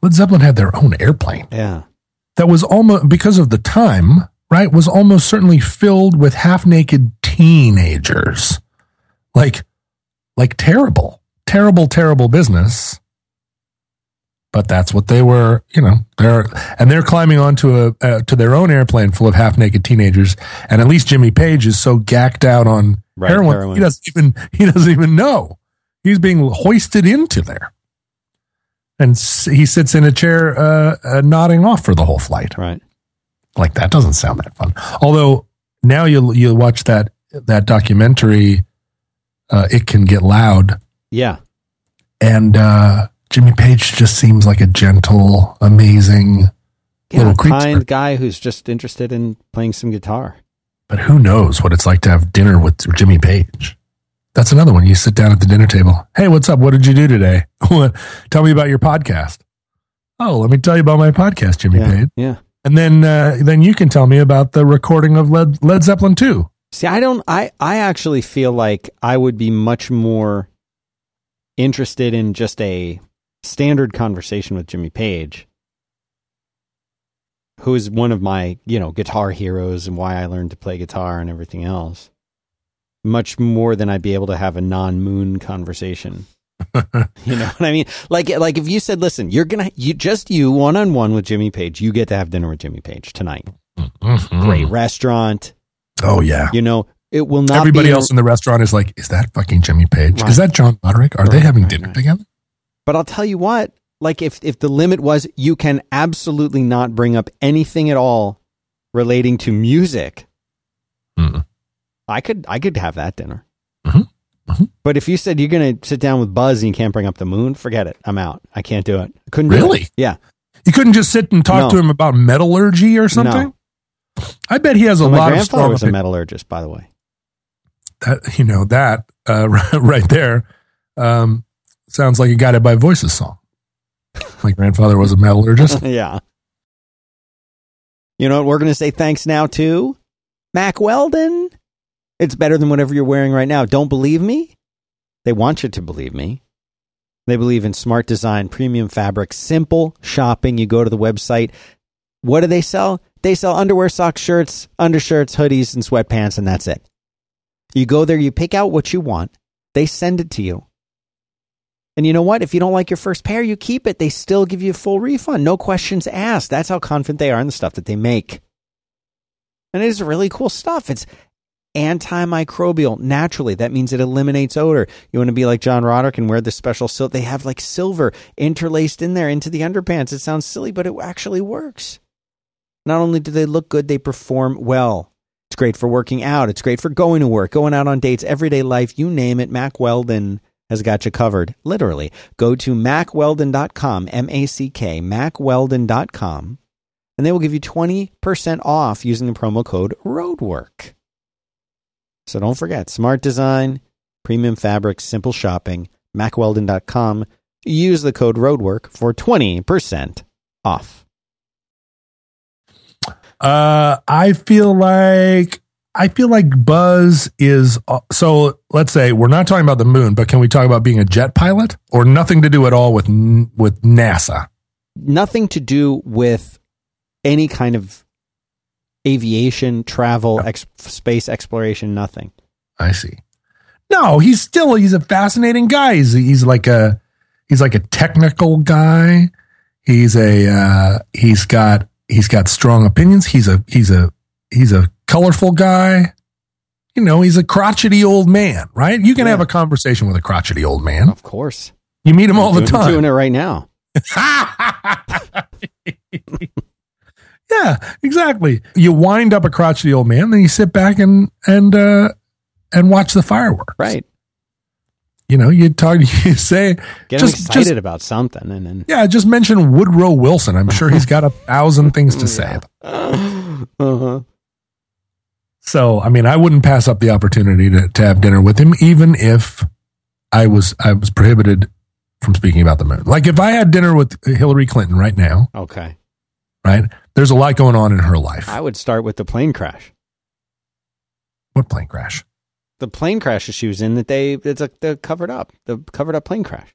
Led Zeppelin had their own airplane. Yeah, that was almost because of the time right, was almost certainly filled with half naked teenagers. Like, like terrible, terrible, terrible business. But that's what they were, you know. They're and they're climbing onto a uh, to their own airplane full of half naked teenagers. And at least Jimmy Page is so gacked out on right, heroin, heroin, he doesn't even he doesn't even know he's being hoisted into there. And he sits in a chair, uh, uh, nodding off for the whole flight. Right. Like that doesn't sound that fun. Although now you'll you'll watch that that documentary, uh, it can get loud. Yeah, and uh, Jimmy Page just seems like a gentle, amazing, Yeah, Little creature. kind guy who's just interested in playing some guitar. But who knows what it's like to have dinner with Jimmy Page? That's another one. You sit down at the dinner table. Hey, what's up? What did you do today? Tell me about your podcast. Oh, let me tell you about my podcast, Jimmy Yeah, Page. yeah. And then, uh, then you can tell me about the recording of Led, Led Zeppelin 2. See, I don't. I I actually feel like I would be much more interested in just a standard conversation with Jimmy Page, who is one of my you know guitar heroes and why I learned to play guitar and everything else. Much more than I'd be able to have a non-moon conversation. you know what I mean? Like like if you said, "Listen, you're gonna you just you one on one with Jimmy Page. You get to have dinner with Jimmy Page tonight. Mhm. Great restaurant. Oh, yeah. You know, it will not. Everybody else in the restaurant is like, is that fucking Jimmy Page? Right. Is that John Roderick? Are they having right, dinner right. together? But I'll tell you what, like if if the limit was you can absolutely not bring up anything at all relating to music, Mm. I could I could have that dinner. Mhm. Mhm. But if you said you're going to sit down with Buzz and you can't bring up the moon, forget it. I'm out. I can't do it. I couldn't do it. Really? Yeah. You couldn't just sit and talk No. to him about metallurgy or something? I bet he has a Well, my lot of strong was a metallurgist, by the way. that you know that uh, right there um, sounds like a guided by voices song my grandfather was a metallurgist yeah. You know what? We're going to say thanks now to Mack Weldon. It's better than whatever you're wearing right now. Don't believe me? They want you to believe me. They believe in smart design, premium fabric, simple shopping. You go to the website. What do they sell? They sell underwear, socks, shirts, undershirts, hoodies, and sweatpants, and that's it. You go there, you pick out what you want. They send it to you. And you know what? If you don't like your first pair, you keep it. They still give you a full refund. No questions asked. That's how confident they are in the stuff that they make. And it is really cool stuff. It's antimicrobial naturally. That means it eliminates odor. You want to be like John Roderick and wear the special silk. They have like silver interlaced in there into the underpants. It sounds silly, but it actually works. Not only do they look good, they perform well. It's great for working out. It's great for going to work, going out on dates, everyday life, you name it. Mack Weldon has got you covered. Literally. Go to mackweldon.com, M A C K, mackweldon.com, and they will give you 20% off using the promo code ROADWORK. So don't forget smart design, premium fabrics, simple shopping, mackweldon.com. Use the code ROADWORK for 20% off. uh, i feel like i feel like buzz is uh, so let's say we're not talking about the moon but can we talk about being a jet pilot or nothing to do at all with with nasa Nothing to do with any kind of aviation, travel, ex- space exploration, nothing. I see. No, he's still he's a fascinating guy. He's he's like a he's like a technical guy. He's a uh, he's got he's got strong opinions. He's a he's a he's a colorful guy. You know, he's a crotchety old man, right? You can Yeah. have a conversation with a crotchety old man. Of course. You meet him all the doing, time. doing it right now. yeah, exactly. You wind up a crotchety old man, then you sit back and and uh, and watch the fireworks. Right. You know, you talk, you say, Get Just- excited just- about something and then yeah, just mention Woodrow Wilson. I'm sure he's got a thousand things to say. uh-huh. So, I mean, I wouldn't pass up the opportunity to, to have dinner with him, even if I was I was prohibited from speaking about the moon. Like if I had dinner with Hillary Clinton right now, Okay. right? There's a lot going on in her life. I would start with the plane crash. What plane crash? The plane crash that she was in that they it's a the covered up. The covered up plane crash.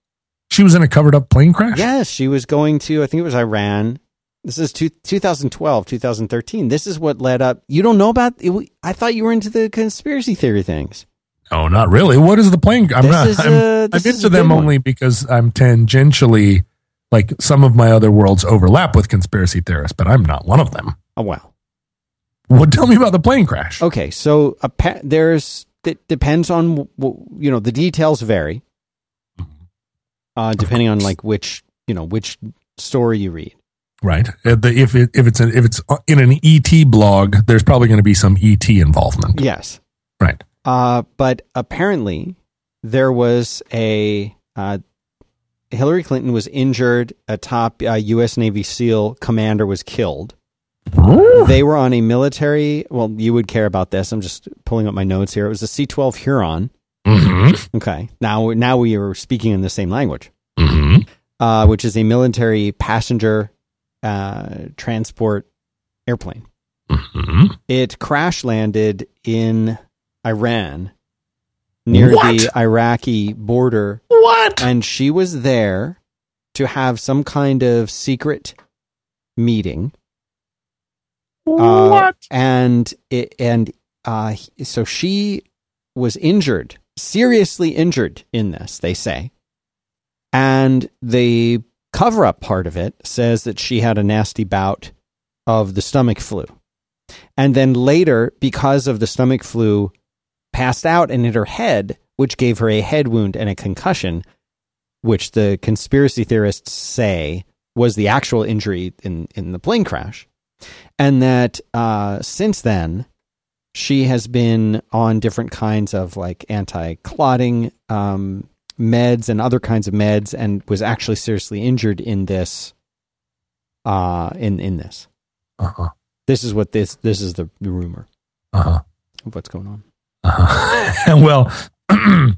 She was in a covered up plane crash. Yes, she was going to I think it was Iran. This is two, 2012, 2013. This is what led up. You don't know about it, I thought you were into the conspiracy theory things. No, not really. What is the plane? I'm This not. is, I'm, uh, I'm is into them one. only because I'm tangentially like some of my other worlds overlap with conspiracy theorists, but I'm not one of them. Oh wow. Well, tell me about the plane crash. Okay, so a pa- there's it depends on you know the details vary, uh, depending on like which you know which story you read. Right. Uh, If it, if it's an, if it's in an ET blog, there's probably going to be some ET involvement. Yes, Right. uh, but apparently there was a uh, Hillary Clinton was injured. A top uh, U.S. Navy SEAL commander was killed. They were on a military. Well, you would care about this. I'm just pulling up my notes here. It was a C-12 Huron. Mm-hmm. Okay, now now we are speaking in the same language, Mm-hmm. uh, which is a military passenger uh, transport airplane. Mm-hmm. It crash landed in Iran near What? the Iraqi border What? and she was there to have some kind of secret meeting uh, what? and it and uh so she was injured seriously injured in this they say and the cover up part of it says that she had a nasty bout of the stomach flu. And then later because of the stomach flu passed out and hit her head which gave her a head wound and a concussion which the conspiracy theorists say was the actual injury in in the plane crash. And that uh, since then she has been on different kinds of like anti-clotting um, meds and other kinds of meds and was actually seriously injured in this uh in in this Uh-huh. this is what this this is the, the rumor Uh-huh. of what's going on Uh-huh. well,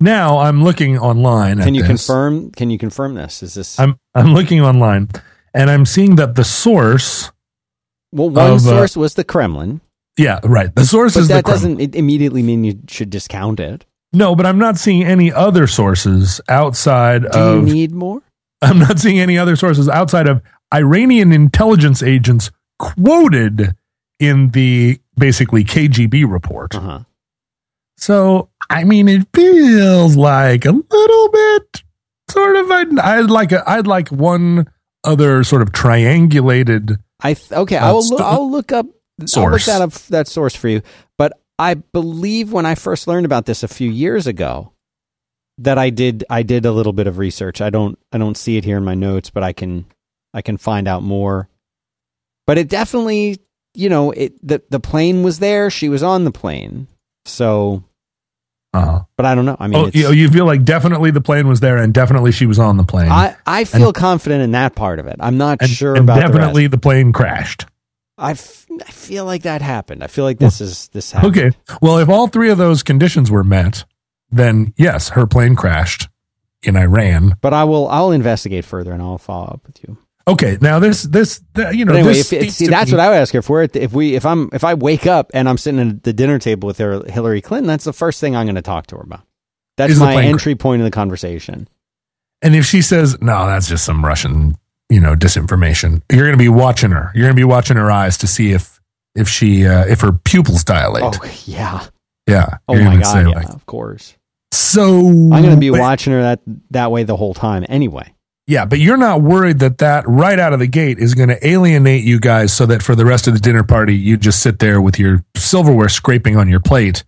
now I'm looking online. can you this. confirm can you confirm this is this I'm I'm looking online, and I'm seeing that the source. well one of, uh, source was the kremlin Yeah, right. The source but is that the Kremlin. doesn't it immediately mean you should discount it No, but I'm not seeing any other sources outside do of. you need more I'm not seeing any other sources outside of Iranian intelligence agents quoted in the basically KGB report. uh-huh So, I mean, it feels like a little bit sort of. I'd, I'd like a, I'd like one other sort of triangulated. I th- okay. Uh, I will. st- Look, I'll look up. I'll look that up. That source for you. But I believe when I first learned about this a few years ago, that I did. I did a little bit of research. I don't. I don't see it here in my notes, but I can. I can find out more. But it definitely, you know, it the the plane was there. She was on the plane. So, Uh, but I don't know. I mean, oh, you, you feel like definitely the plane was there and definitely she was on the plane. I I feel confident in that part of it. I'm not and, sure and about the definitely the, plane crashed. I, f- I feel like that happened. I feel like this is this happened. Okay. Well, if all three of those conditions were met, then yes, her plane crashed in Iran. But I will I'll investigate further and I'll follow up with you. Okay. Now this this th- you know But anyway, this if, speaks see that's me- what I would ask her. If we're the, if we if I'm if I wake up and I'm sitting at the dinner table with her, Hillary Clinton, that's the first thing I'm going to talk to her about. That's Is my entry point in the conversation. And if she says, no, that's just some Russian, you know, disinformation, you're going to be watching her. You're going to be watching her eyes to see if, if she, uh, if her pupils dilate. Oh yeah. yeah. Oh You're my god. say, Yeah, like, of course. so I'm going to be but- watching her that that way the whole time. Anyway. Yeah. But you're not worried that that right out of the gate is going to alienate you guys so that for the rest of the dinner party, you just sit there with your silverware scraping on your plate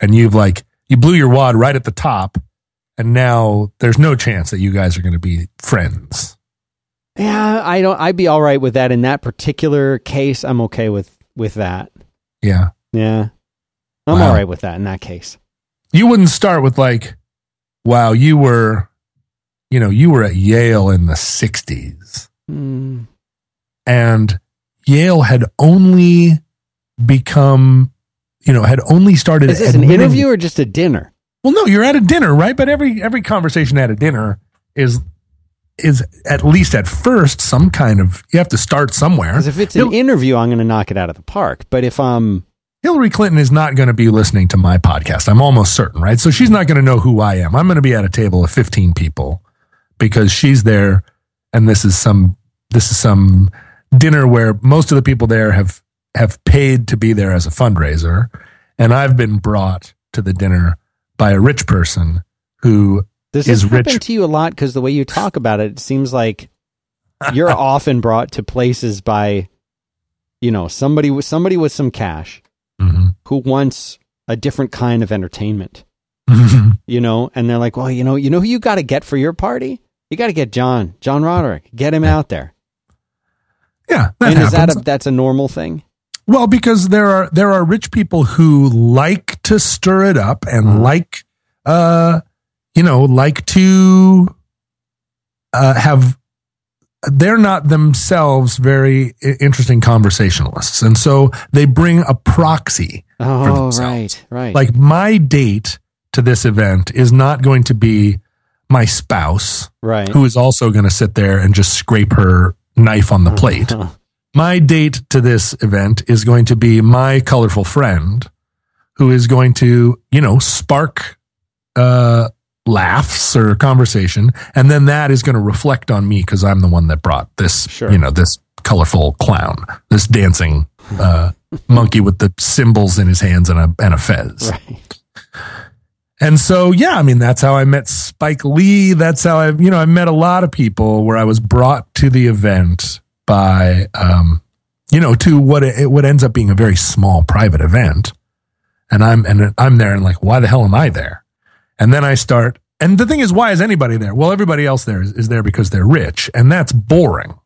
and you've like, you blew your wad right at the top. And now there's no chance that you guys are going to be friends. Yeah, I don't. I'd be all right with that in that particular case. I'm okay with with that. Yeah. Yeah, I'm Wow. all right with that in that case. you wouldn't start with like, wow, you were, you know, you were at Yale in the 60s Hmm. and Yale had only become, you know, had only started. Is this an interview or just a dinner? Well, no, you're at a dinner, right? But every, every conversation at a dinner is, is at least at first some kind of, you have to start somewhere. Because if it's an Hil- interview, I'm going to knock it out of the park. But if um, Hillary Clinton is not going to be listening to my podcast. I'm almost certain, right? So she's not going to know who I am. I'm going to be at a table of 15 people because she's there and this is some this is some dinner where most of the people there have have paid to be there as a fundraiser and I've been brought to the dinner by a rich person who does this happen rich- to you a lot? Because the way you talk about it, it seems like you're often brought to places by, you know, somebody with somebody with some cash Mhm. who wants a different kind of entertainment. You know, and they're like, well, you know, you know who you got to get for your party? You got to get John, John Roderick. Get him out there. yeah, that and is that a, that's a normal thing? Well, because there are there are rich people who like to stir it up and Uh-huh. like uh you know like to uh, have they're not themselves very interesting conversationalists, and so they bring a proxy. Oh, right, right. Like my date to this event is not going to be my spouse, right. who is also going to sit there and just scrape her knife on the plate. my date to this event is going to be my colorful friend who is going to, you know, spark uh, laughs or conversation. And then that is going to reflect on me because I'm the one that brought this, Sure. you know, this colorful clown, this dancing uh, monkey with the cymbals in his hands and a, and a fez. Right. And so, yeah, I mean, that's how I met Spike Lee. That's how I, you know, I met a lot of people where I was brought to the event by, um, you know, to what it, what ends up being a very small private event. And I'm, and I'm there and like, why the hell am I there? And then I start, and the thing is, why is anybody there? Well, everybody else there is, is there because they're rich and that's boring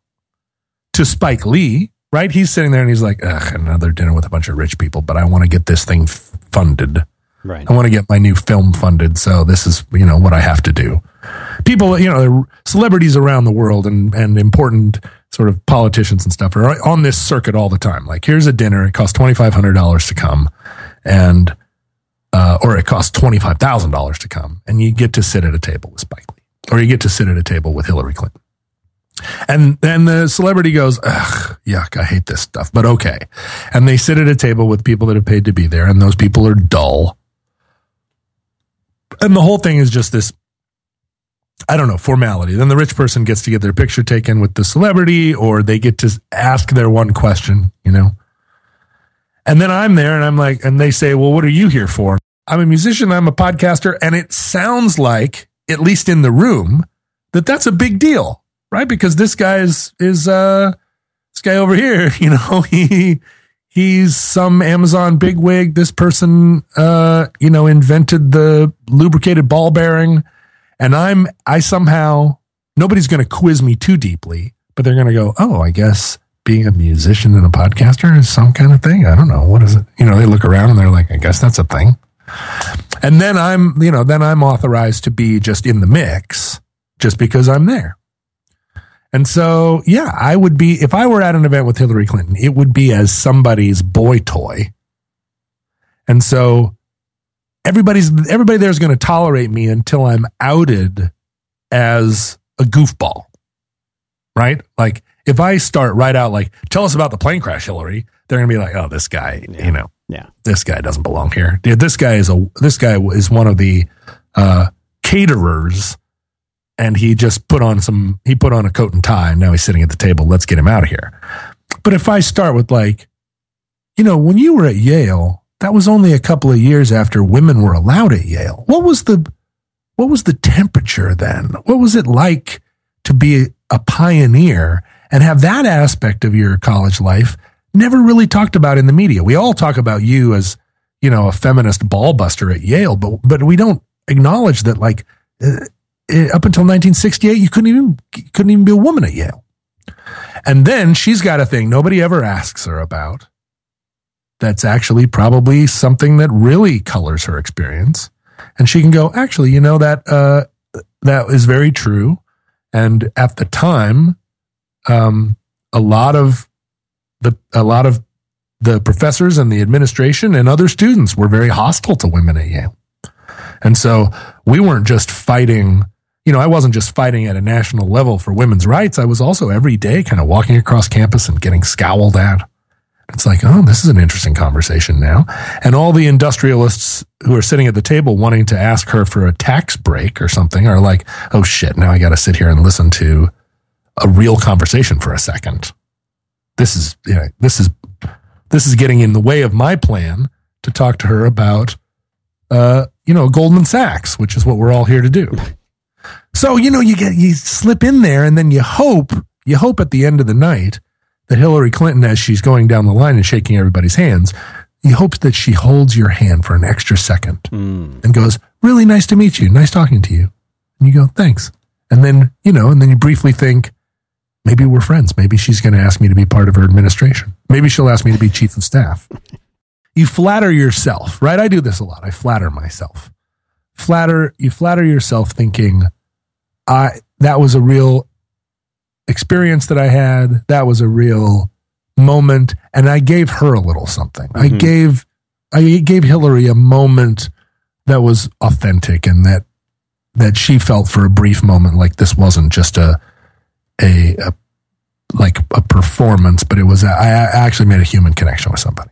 to Spike Lee, right? He's sitting there and he's like, ugh, another dinner with a bunch of rich people, but I want to get this thing funded. Right. I want to get my new film funded, so this is you know what I have to do. People, you know, celebrities around the world and and important sort of politicians and stuff are on this circuit all the time. Like, here's a dinner; it costs twenty five hundred dollars to come, and uh, or it costs twenty five thousand dollars to come, and you get to sit at a table with Spike Lee, or you get to sit at a table with Hillary Clinton. And then the celebrity goes, Ugh, yuck, I hate this stuff, but okay. And they sit at a table with people that have paid to be there, and those people are dull and the whole thing is just this I don't know, formality. Then the rich person gets to get their picture taken with the celebrity or they get to ask their one question, you know. And then I'm there and I'm like and they say, "Well, what are you here for?" I'm a musician, I'm a podcaster, and it sounds like at least in the room that that's a big deal, right? Because this guy is is uh this guy over here, you know, he he's some Amazon bigwig. This person, uh, you know, invented the lubricated ball bearing, and I'm I somehow nobody's going to quiz me too deeply, but they're going to go, oh, I guess being a musician and a podcaster is some kind of thing. I don't know what is it. You know, they look around and they're like, I guess that's a thing. And then I'm, you know, then I'm authorized to be just in the mix just because I'm there. And so, yeah, I would be, if I were at an event with Hillary Clinton, it would be as somebody's boy toy. And so everybody's, everybody there is going to tolerate me until I'm outed as a goofball. Right? Like if I start right out, like, tell us about the plane crash, Hillary, they're going to be like, oh, this guy, Yeah. you know, Yeah. this guy doesn't belong here. Dude, this guy is a, this guy is one of the, uh, caterers and he just put on some he put on a coat and tie and now he's sitting at the table let's get him out of here but if i start with like you know when you were at yale that was only a couple of years after women were allowed at yale what was the what was the temperature then what was it like to be a pioneer and have that aspect of your college life never really talked about in the media we all talk about you as you know a feminist ball buster at yale but but we don't acknowledge that like uh, uh, up until 1968 you couldn't even couldn't even be a woman at Yale. And then she's got a thing nobody ever asks her about. That's actually probably something that really colors her experience. And she can go, actually, you know that uh, that is very true. And at the time, um, a lot of the a lot of the professors and the administration and other students were very hostile to women at Yale. And so we weren't just fighting, you know, I wasn't just fighting at a national level for women's rights. I was also every day kind of walking across campus and getting scowled at. It's like, oh, this is an interesting conversation now. And all the industrialists who are sitting at the table wanting to ask her for a tax break or something are like, oh shit, now I got to sit here and listen to a real conversation for a second. This is, you know, this is, this is getting in the way of my plan to talk to her about, uh, you know, Goldman Sachs, which is what we're all here to do. So, you know, you get, you slip in there and then you hope, you hope at the end of the night that Hillary Clinton, as she's going down the line and shaking everybody's hands, you hope that she holds your hand for an extra second Mm. and goes, really nice to meet you. Nice talking to you. And you go, thanks. And then, you know, and then you briefly think, maybe we're friends. Maybe she's going to ask me to be part of her administration. Maybe she'll ask me to be chief of staff. You flatter yourself, right? I do this a lot. I flatter myself. Flatter, you flatter yourself thinking, I, that was a real experience that I had. That was a real moment. And I gave her a little something. I Mhm. gave, I gave Hillary a moment that was authentic and that, that she felt for a brief moment like this wasn't just a, a, a like a performance, but it was, I actually made a human connection with somebody.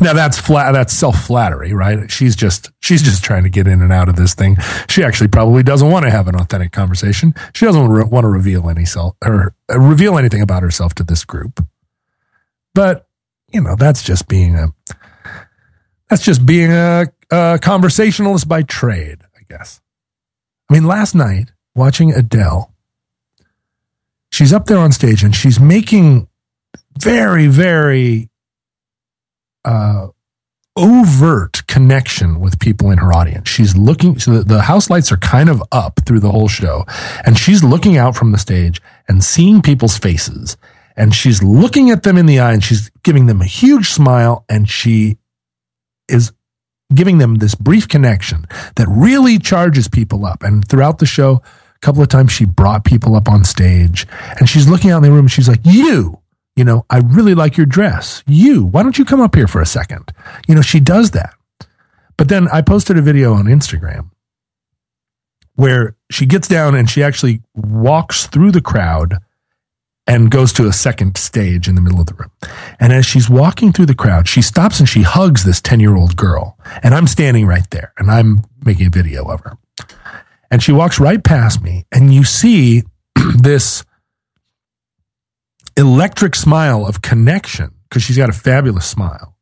Now that's flat. That's self flattery, right? She's just she's just trying to get in and out of this thing. She actually probably doesn't want to have an authentic conversation. She doesn't re- want to reveal any self or uh, reveal anything about herself to this group. But you know, that's just being a that's just being a, a conversationalist by trade, I guess. I mean, last night watching Adele, she's up there on stage and she's making very, very uh, overt connection with people in her audience. She's looking, so the, the house lights are kind of up through the whole show, and she's looking out from the stage and seeing people's faces. And she's looking at them in the eye and she's giving them a huge smile and she is giving them this brief connection that really charges people up. And throughout the show, couple of times she brought people up on stage and she's looking out in the room she's like, You, you know, I really like your dress. You, why don't you come up here for a second? You know, she does that. But then I posted a video on Instagram where she gets down and she actually walks through the crowd and goes to a second stage in the middle of the room. And as she's walking through the crowd, she stops and she hugs this 10 year old girl. And I'm standing right there and I'm making a video of her. And she walks right past me, and you see this electric smile of connection because she's got a fabulous smile.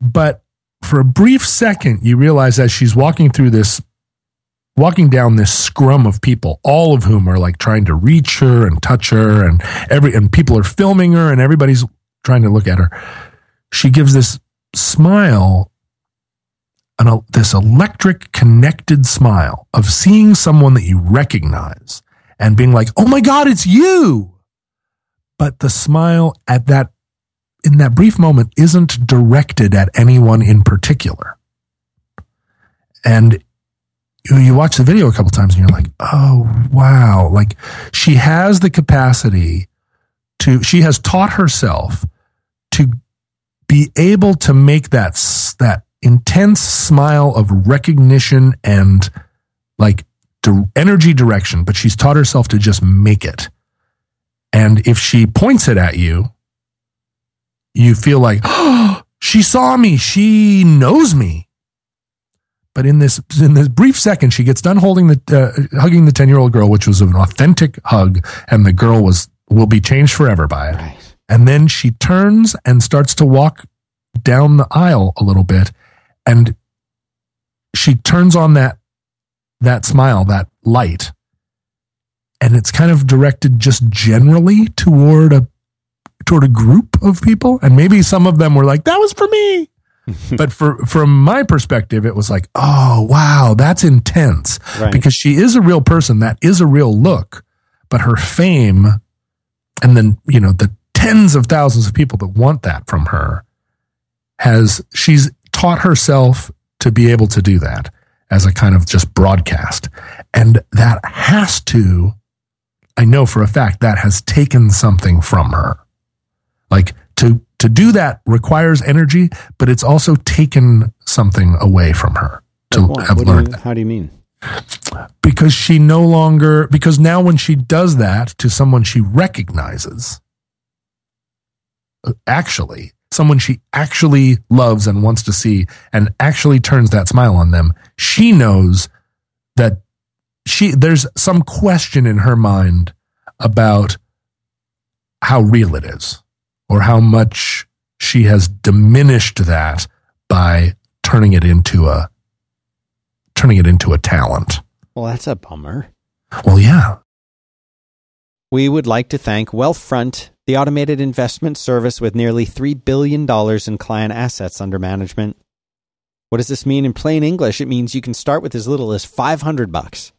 But for a brief second, you realize as she's walking through this, walking down this scrum of people, all of whom are like trying to reach her and touch her, and every and people are filming her, and everybody's trying to look at her. She gives this smile, an, this electric connected smile of seeing someone that you recognize and being like, "Oh my God, it's you!" But the smile at that in that brief moment isn't directed at anyone in particular. And you, you watch the video a couple times and you're like, oh, wow. Like she has the capacity to, she has taught herself to be able to make that, that intense smile of recognition and like di- energy direction, but she's taught herself to just make it. And if she points it at you, you feel like, oh, she saw me. She knows me. But in this in this brief second, she gets done holding the uh, hugging the ten year old girl, which was an authentic hug, and the girl was will be changed forever by it. Right. And then she turns and starts to walk down the aisle a little bit, and she turns on that that smile, that light, and it's kind of directed just generally toward a toward a group of people, and maybe some of them were like, "That was for me." but for from my perspective, it was like, "Oh wow, that's intense." Right. because she is a real person. That is a real look, but her fame and then, you know, the tens of thousands of people that want that from her has, she's taught herself to be able to do that as a kind of just broadcast. And that has to, I know for a fact, that has taken something from her. Like to, to do that requires energy, but it's also taken something away from her to What- have what learned you- that how do you mean? because she no longer because now when she does that to someone she recognizes uh, actually someone she actually loves and wants to see and actually turns that smile on them she knows that she there's some question in her mind about how real it is or how much she has diminished that by turning it into a turning it into a talent Well, that's a bummer. well, yeah. We would like to thank Wealthfront, the automated investment service with nearly $3 billion in client assets under management. What does this mean in plain English? It means you can start with as little as 500 bucks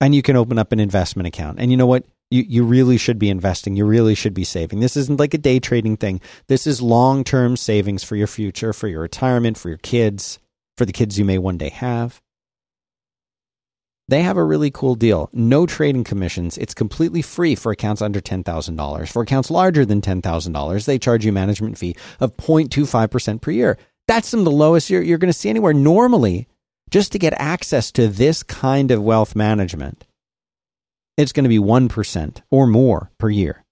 and you can open up an investment account. And you know what? You, you really should be investing. You really should be saving. This isn't like a day trading thing. This is long term savings for your future, for your retirement, for your kids, for the kids you may one day have. They have a really cool deal. No trading commissions. It's completely free for accounts under $10,000. For accounts larger than $10,000, they charge you management fee of 0.25% per year. That's some of the lowest you're, you're going to see anywhere. Normally, just to get access to this kind of wealth management, it's going to be 1% or more per year.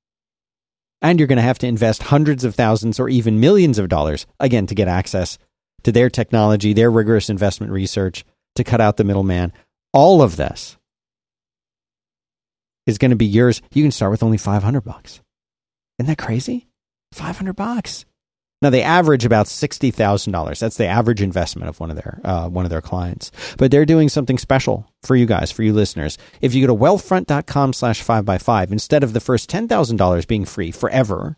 And you're going to have to invest hundreds of thousands or even millions of dollars, again, to get access to their technology, their rigorous investment research, to cut out the middleman. All of this is going to be yours. You can start with only 500 bucks. Isn't that crazy? 500 bucks. Now they average about sixty thousand dollars. That's the average investment of one of their uh, one of their clients. But they're doing something special for you guys, for you listeners. If you go to wealthfront.com slash five by five, instead of the first ten thousand dollars being free forever,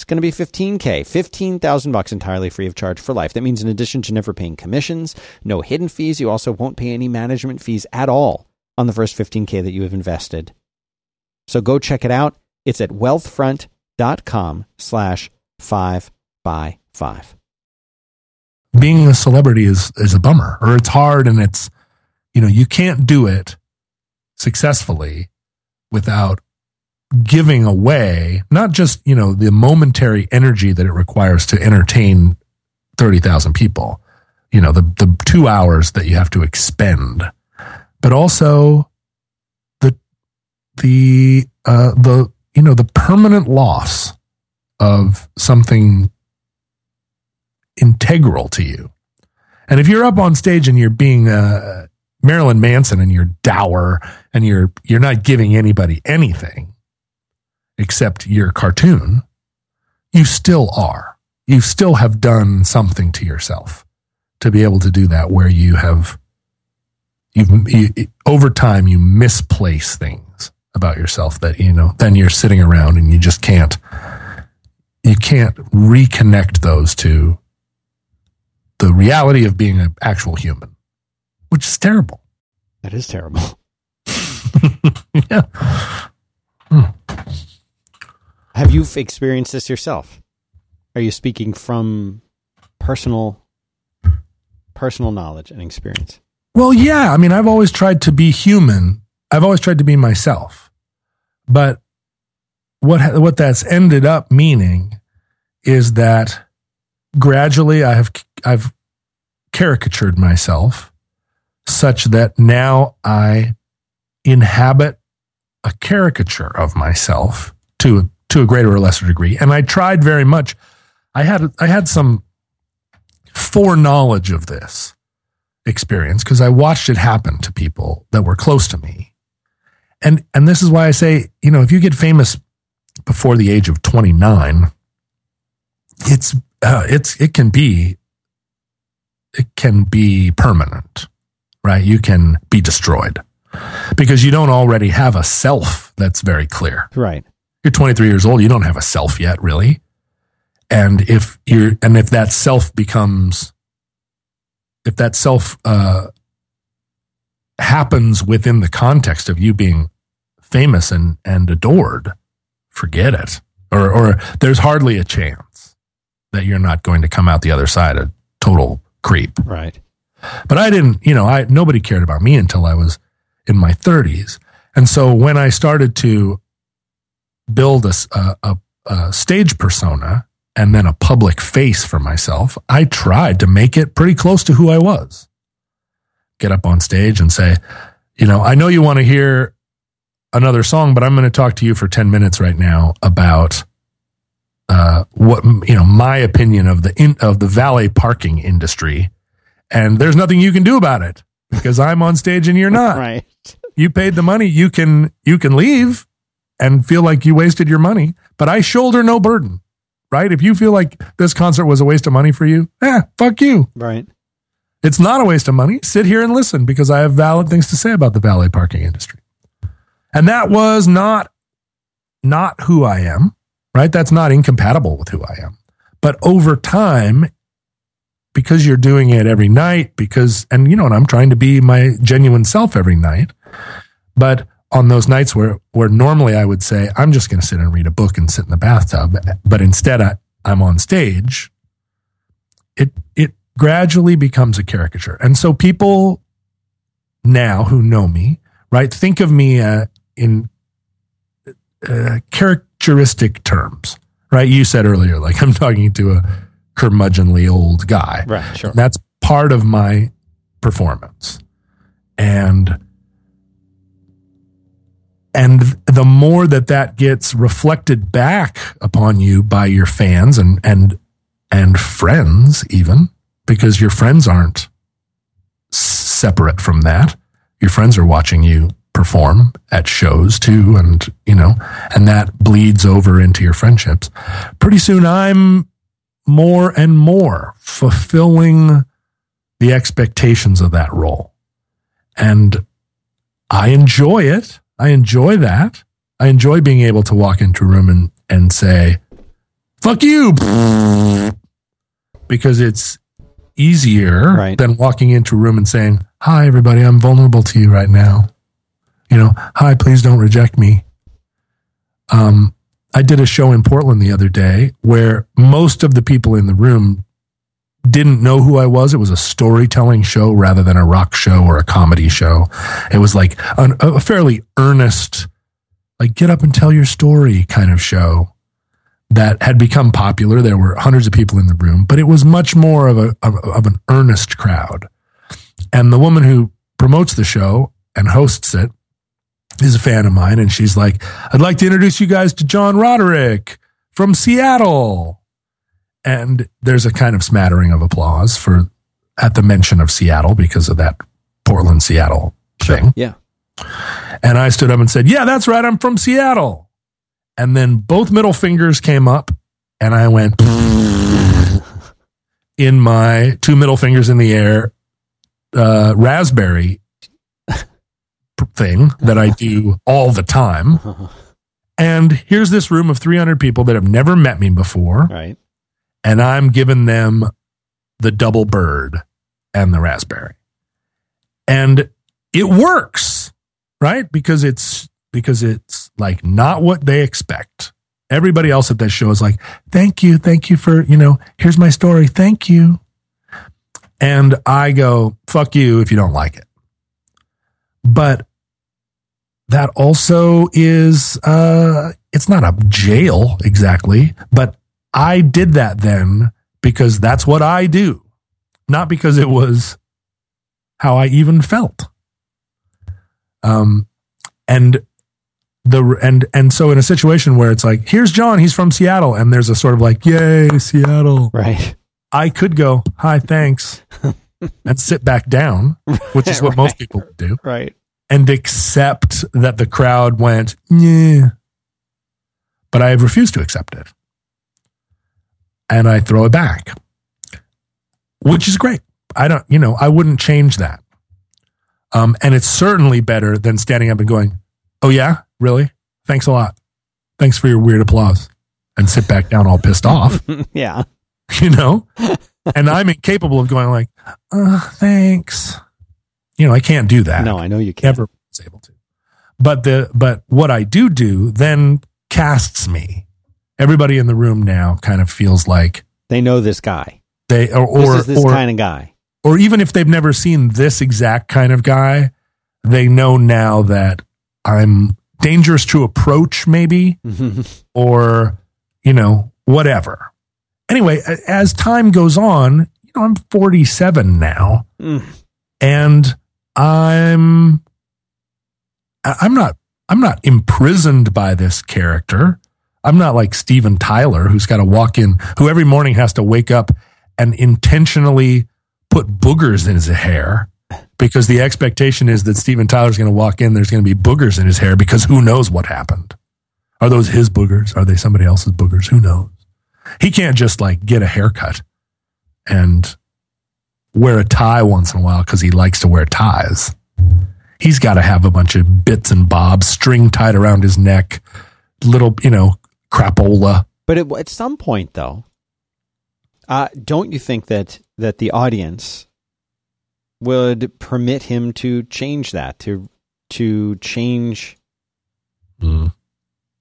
it's going to be fifteen k, fifteen thousand bucks entirely free of charge for life. That means in addition to never paying commissions, no hidden fees, you also won't pay any management fees at all on the first fifteen k that you have invested. So go check it out. It's at wealthfront.com slash five by five. Being a celebrity is is a bummer, or it's hard, and it's you know you can't do it successfully without giving away not just you know the momentary energy that it requires to entertain thirty thousand people, you know the the two hours that you have to expend, but also the the uh, the you know the permanent loss of something integral to you. And if you're up on stage and you're being uh, Marilyn Manson and you're dour and you're you're not giving anybody anything except your cartoon, you still are. You still have done something to yourself to be able to do that where you have you've you, over time you misplace things about yourself that you know then you're sitting around and you just can't you can't reconnect those to the reality of being an actual human, which is terrible. That is terrible. yeah. Hmm. Have you experienced this yourself? Are you speaking from personal personal knowledge and experience? Well, yeah. I mean, I've always tried to be human. I've always tried to be myself. But what what that's ended up meaning is that gradually I have I've caricatured myself such that now I inhabit a caricature of myself to to a greater or lesser degree and I tried very much I had I had some foreknowledge of this experience because I watched it happen to people that were close to me and and this is why I say you know if you get famous before the age of 29, it's uh, it's it can be it can be permanent, right? You can be destroyed because you don't already have a self that's very clear. Right. You're 23 years old. You don't have a self yet, really. And if you're, and if that self becomes, if that self uh, happens within the context of you being famous and and adored, forget it. Or, or there's hardly a chance that you're not going to come out the other side a total creep. Right. But I didn't, you know, I nobody cared about me until I was in my 30s. And so when I started to build a, a, a stage persona and then a public face for myself, I tried to make it pretty close to who I was. Get up on stage and say, you know, I know you want to hear another song, but I'm going to talk to you for 10 minutes right now about uh, what you know my opinion of the in, of the valet parking industry, and there's nothing you can do about it because I'm on stage and you're not. right. You paid the money. You can you can leave and feel like you wasted your money, but I shoulder no burden. Right? If you feel like this concert was a waste of money for you, eh, fuck you. Right. It's not a waste of money. Sit here and listen because I have valid things to say about the valet parking industry. And that was not not who I am, right? That's not incompatible with who I am. But over time, because you're doing it every night, because, and you know, and I'm trying to be my genuine self every night. But on those nights where, where normally I would say, I'm just going to sit and read a book and sit in the bathtub, but instead I, I'm on stage, it, it gradually becomes a caricature. And so people now who know me, right, think of me uh, in uh, characteristic terms, right? You said earlier, like I'm talking to a curmudgeonly old guy. Right, sure. That's part of my performance. And and the more that that gets reflected back upon you by your fans and and and friends even because your friends aren't separate from that. Your friends are watching you perform at shows too and you know and that bleeds over into your friendships. Pretty soon i'm more and more fulfilling the expectations of that role. And i enjoy it i enjoy that. I enjoy being able to walk into a room and and say fuck you because it's easier Right. than walking into a room and saying hi everybody i'm vulnerable to you right now. You know hi please don't reject me. Um i did a show in portland the other day where most of the people in the room didn't know who i was it was a storytelling show rather than a rock show or a comedy show it was like an, a fairly earnest like get up and tell your story kind of show that had become popular. There were hundreds of people in the room, but it was much more of a of, of an earnest crowd. And the woman who promotes the show and hosts it is a fan of mine, and she's like, "I'd like to introduce you guys to John Roderick from Seattle." And there's a kind of smattering of applause for at the mention of Seattle because of that Portland Seattle thing. Yeah. And I stood up and said, Yeah, that's right. I'm from Seattle. And then both middle fingers came up and I went in my two middle fingers in the air, uh, raspberry thing that I do all the time. And here's this room of 300 people that have never met me before. Right. And I'm giving them the double bird and the raspberry. And it works, right? Because it's because it's like not what they expect. Everybody else at that show is like, "Thank you, thank you for, you know, here's my story. Thank you." And I go, "Fuck you if you don't like it." But that also is uh it's not a jail exactly, but I did that then because that's what I do. Not because it was how I even felt. Um, and the and and so in a situation where it's like, here's John, he's from Seattle, and there's a sort of like, yay, Seattle. Right. I could go, hi, thanks, and sit back down, which is what most people do, Right. and accept that the crowd went, yeah. But I refuse to accept it. And I throw it back, which is great. I don't, you know, I wouldn't change that. Um, and it's certainly better than standing up and going, Oh, yeah, really? Thanks a lot. Thanks for your weird applause. And sit back down all pissed off, yeah. you know? And I'm incapable of going like, uh, thanks. You know, I can't do that No, I know you can't. never was able to. But the but what I do do then casts me. Everybody in the room now kind of feels like They know this guy. they or This or is this or, kind of guy. or even if they've never seen this exact kind of guy, they know now that I'm dangerous to approach maybe or you know whatever. Anyway, as time goes on, you know I'm 47 now Mm. and I'm I'm not I'm not imprisoned by this character. I'm not like Steven Tyler who's got to walk in who every morning has to wake up and intentionally put boogers in his hair because the expectation is that Steven Tyler's going to walk in there's going to be boogers in his hair because who knows what happened. Are those his boogers? Are they somebody else's boogers? Who knows? He can't just like get a haircut and wear a tie once in a while because he likes to wear ties. He's got to have a bunch of bits and bobs, string tied around his neck, little, you know, crapola. But at, at some point, though, uh, don't you think that that the audience would permit him to change that to to change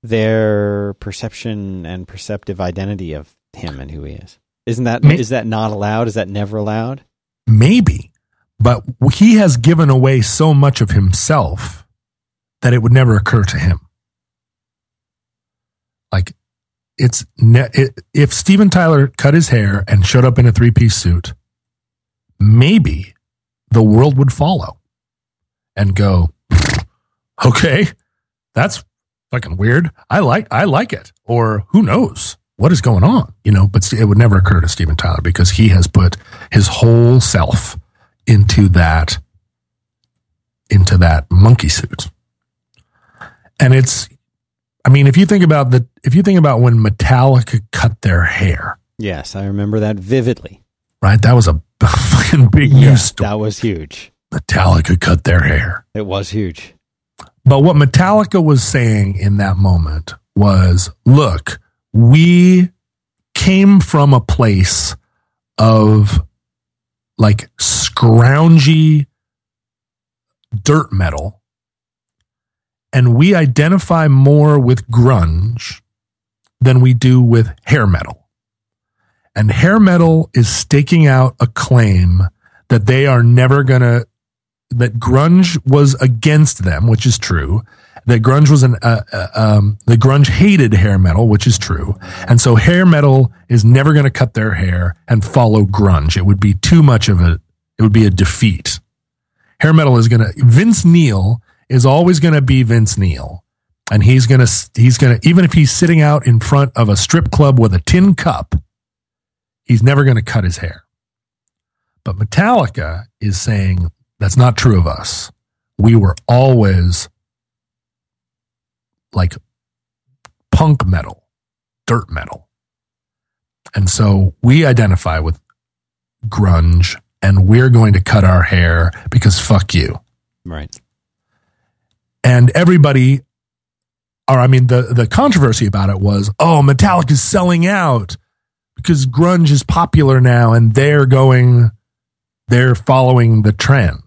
their perception and perceptive identity of him and who he is? Isn't that is that not allowed? Is that never allowed? Maybe. but he has given away so much of himself that it would never occur to him. Like it's ne- it, if Steven Tyler cut his hair and showed up in a three piece suit, maybe the world would follow and go, okay, that's fucking weird. I like I like it. Or who knows what is going on? You know, but it would never occur to Steven Tyler because he has put his whole self into that into that monkey suit. And it's I mean, if you think about the if you think about when Metallica cut their hair, Yes, I remember that vividly. right? That was a fucking big news story. That was huge. Metallica cut their hair. It was huge. But what Metallica was saying in that moment was, look, we came from a place of like scroungy dirt metal and we identify more with grunge than we do with hair metal. And hair metal is staking out a claim that they are never going to that grunge was against them, which is true. That grunge was an uh, uh, um, the grunge hated hair metal, which is true, and so hair metal is never going to cut their hair and follow grunge. It would be too much of a it would be a defeat. Hair metal is going to Vince Neil is always going to be Vince Neil, and he's going to he's going to even if he's sitting out in front of a strip club with a tin cup, he's never going to cut his hair. But Metallica is saying that's not true of us. We were always like punk metal, dirt metal. And so we identify with grunge and we're going to cut our hair because fuck you. Right. And everybody, or I mean, the, the controversy about it was, oh, Metallica is selling out because grunge is popular now and they're going, they're following the trend.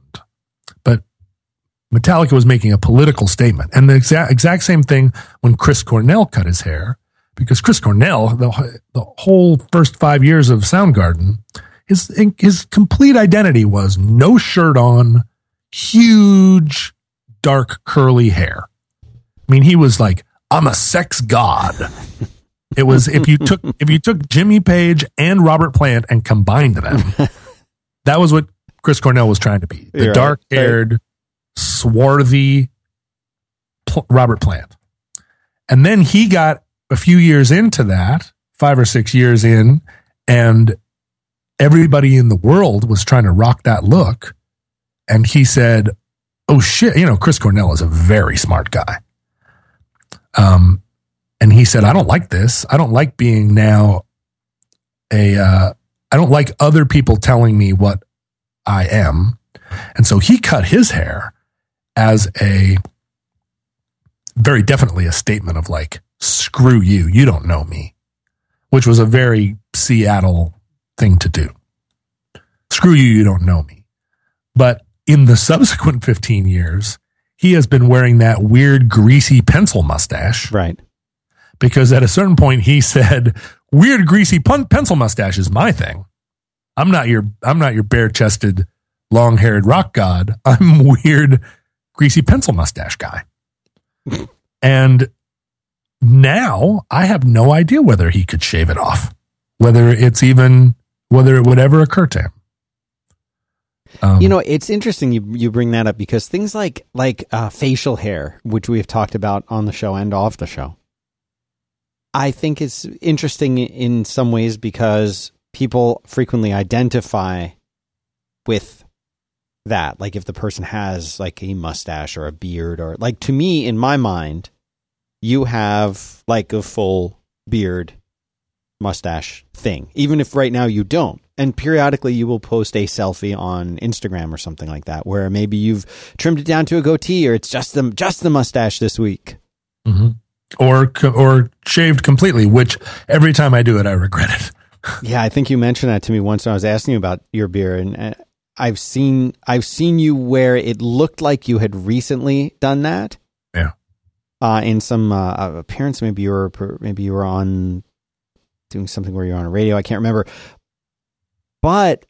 But Metallica was making a political statement. And the exact, exact same thing when Chris Cornell cut his hair, because Chris Cornell, the, the whole first five years of Soundgarden, his, his complete identity was no shirt on, huge, dark, curly hair. I mean, he was like, I'm a sex god. It was if you took if you took Jimmy Page and Robert Plant and combined them, that was what Chris Cornell was trying to be. The dark haired, swarthy Pl- Robert Plant. And then he got a few years into that, five or six years in, and everybody in the world was trying to rock that look. And he said, Oh shit, you know, Chris Cornell is a very smart guy. Um, and he said, I don't like this. I don't like being now a, uh, I don't like other people telling me what I am. And so he cut his hair as a very definitely a statement of like, screw you, you don't know me, which was a very Seattle thing to do. Screw you, you don't know me. But in the subsequent 15 years, he has been wearing that weird greasy pencil mustache Right. because at a certain point he said, "Weird greasy pun- pencil mustache is my thing. I'm not your I'm not your bare-chested, long-haired rock god. I'm weird greasy pencil mustache guy." and now I have no idea whether he could shave it off, whether it's even whether it would ever occur to him. Um, You know, it's interesting you you bring that up because things like like uh, facial hair, which we've talked about on the show and off the show, I think it's interesting in some ways because people frequently identify with that. Like if the person has like a mustache or a beard or like to me in my mind, you have like a full beard mustache thing, even if right now you don't. And periodically you will post a selfie on Instagram or something like that, where maybe you've trimmed it down to a goatee or it's just the just the mustache this week. mhm. or or shaved completely, which every time I do it, I regret it. Yeah, I think you mentioned that to me once when I was asking you about your beer and uh, I've seen I've seen you where it looked like you had recently done that. Yeah. Uh, in some uh, appearance, maybe you were maybe you were on doing something where you're on a radio. I can't remember, but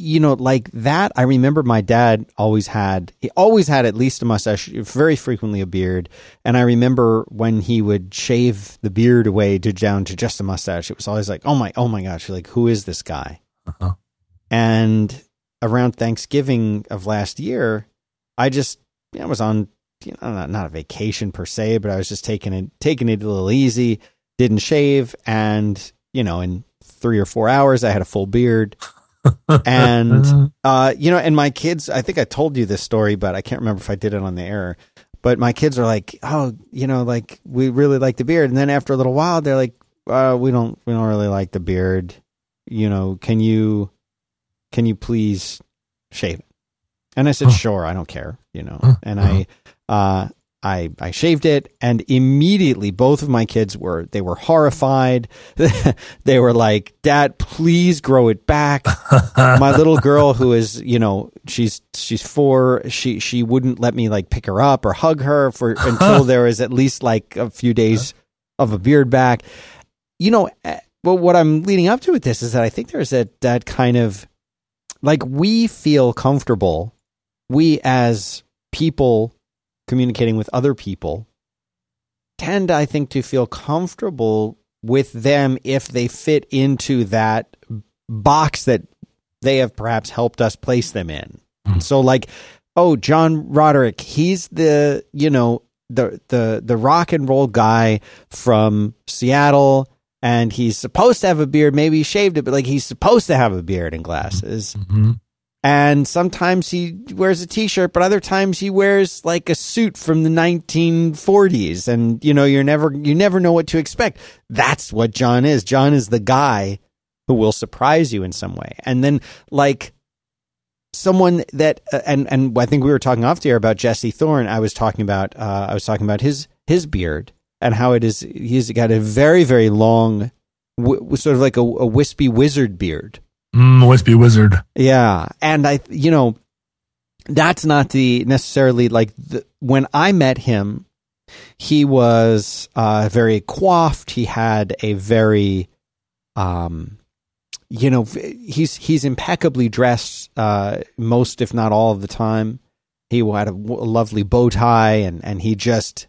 you know, like that, I remember my dad always had, he always had at least a mustache, very frequently a beard. And I remember when he would shave the beard away to down to just a mustache, it was always like, oh my, oh my gosh, like, who is this guy? Uh-huh. And around Thanksgiving of last year, I just, you know, I was on, you know, not, not a vacation per se, but I was just taking it, taking it a little easy, didn't shave. And, you know, in three or four hours, I had a full beard and uh, you know, and my kids, I think I told you this story, but I can't remember if I did it on the air. But my kids are like, oh, you know, like we really like the beard, and then after a little while, they're like, uh, we don't, we don't really like the beard. You know, can you, can you please shave it? And I said, sure, I don't care. You know, and I, uh, I I shaved it and immediately both of my kids were they were horrified. they were like, "Dad, please grow it back." my little girl who is, you know, she's she's 4, she she wouldn't let me like pick her up or hug her for until there is at least like a few days of a beard back. You know, eh, but what I'm leading up to with this is that I think there's that that kind of like we feel comfortable we as people communicating with other people tend, I think, to feel comfortable with them if they fit into that box that they have perhaps helped us place them in. Mm. So, like, oh, John Roderick, he's the, you know, the the the rock and roll guy from Seattle and he's supposed to have a beard. Maybe he shaved it, but like he's supposed to have a beard and glasses. Mm-hmm and sometimes he wears a t-shirt but other times he wears like a suit from the 1940s and you know you're never you never know what to expect. That's what John is. John is the guy who will surprise you in some way. And then like someone that uh, and and I think we were talking off the air about Jesse Thorn I was talking about uh, I was talking about his his beard and how it is he's got a very very long w- sort of like a, a wispy wizard beard Mm, wispy wizard. Yeah, and I, you know, that's not the necessarily like the, when I met him. He was uh, very coiffed. He had a very, um, you know, he's he's impeccably dressed uh, most, if not all, of the time. He had a, w- lovely bow tie, and and he just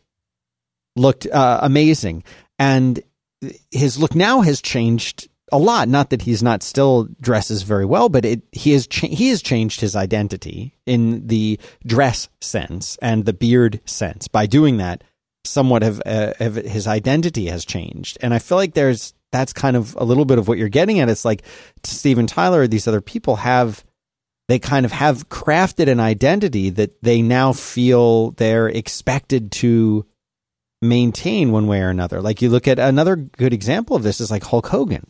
looked uh, amazing. And his look now has changed a lot. Not that he's not still dresses very well, but it, he has cha- he has changed his identity in the dress sense and the beard sense. By doing that, somewhat of, uh, of his identity has changed, and I feel like there's that's kind of a little bit of what you're getting at. It's like Steven Tyler, these other people have they kind of have crafted an identity that they now feel they're expected to maintain one way or another. Like you look at another good example of this is like Hulk Hogan.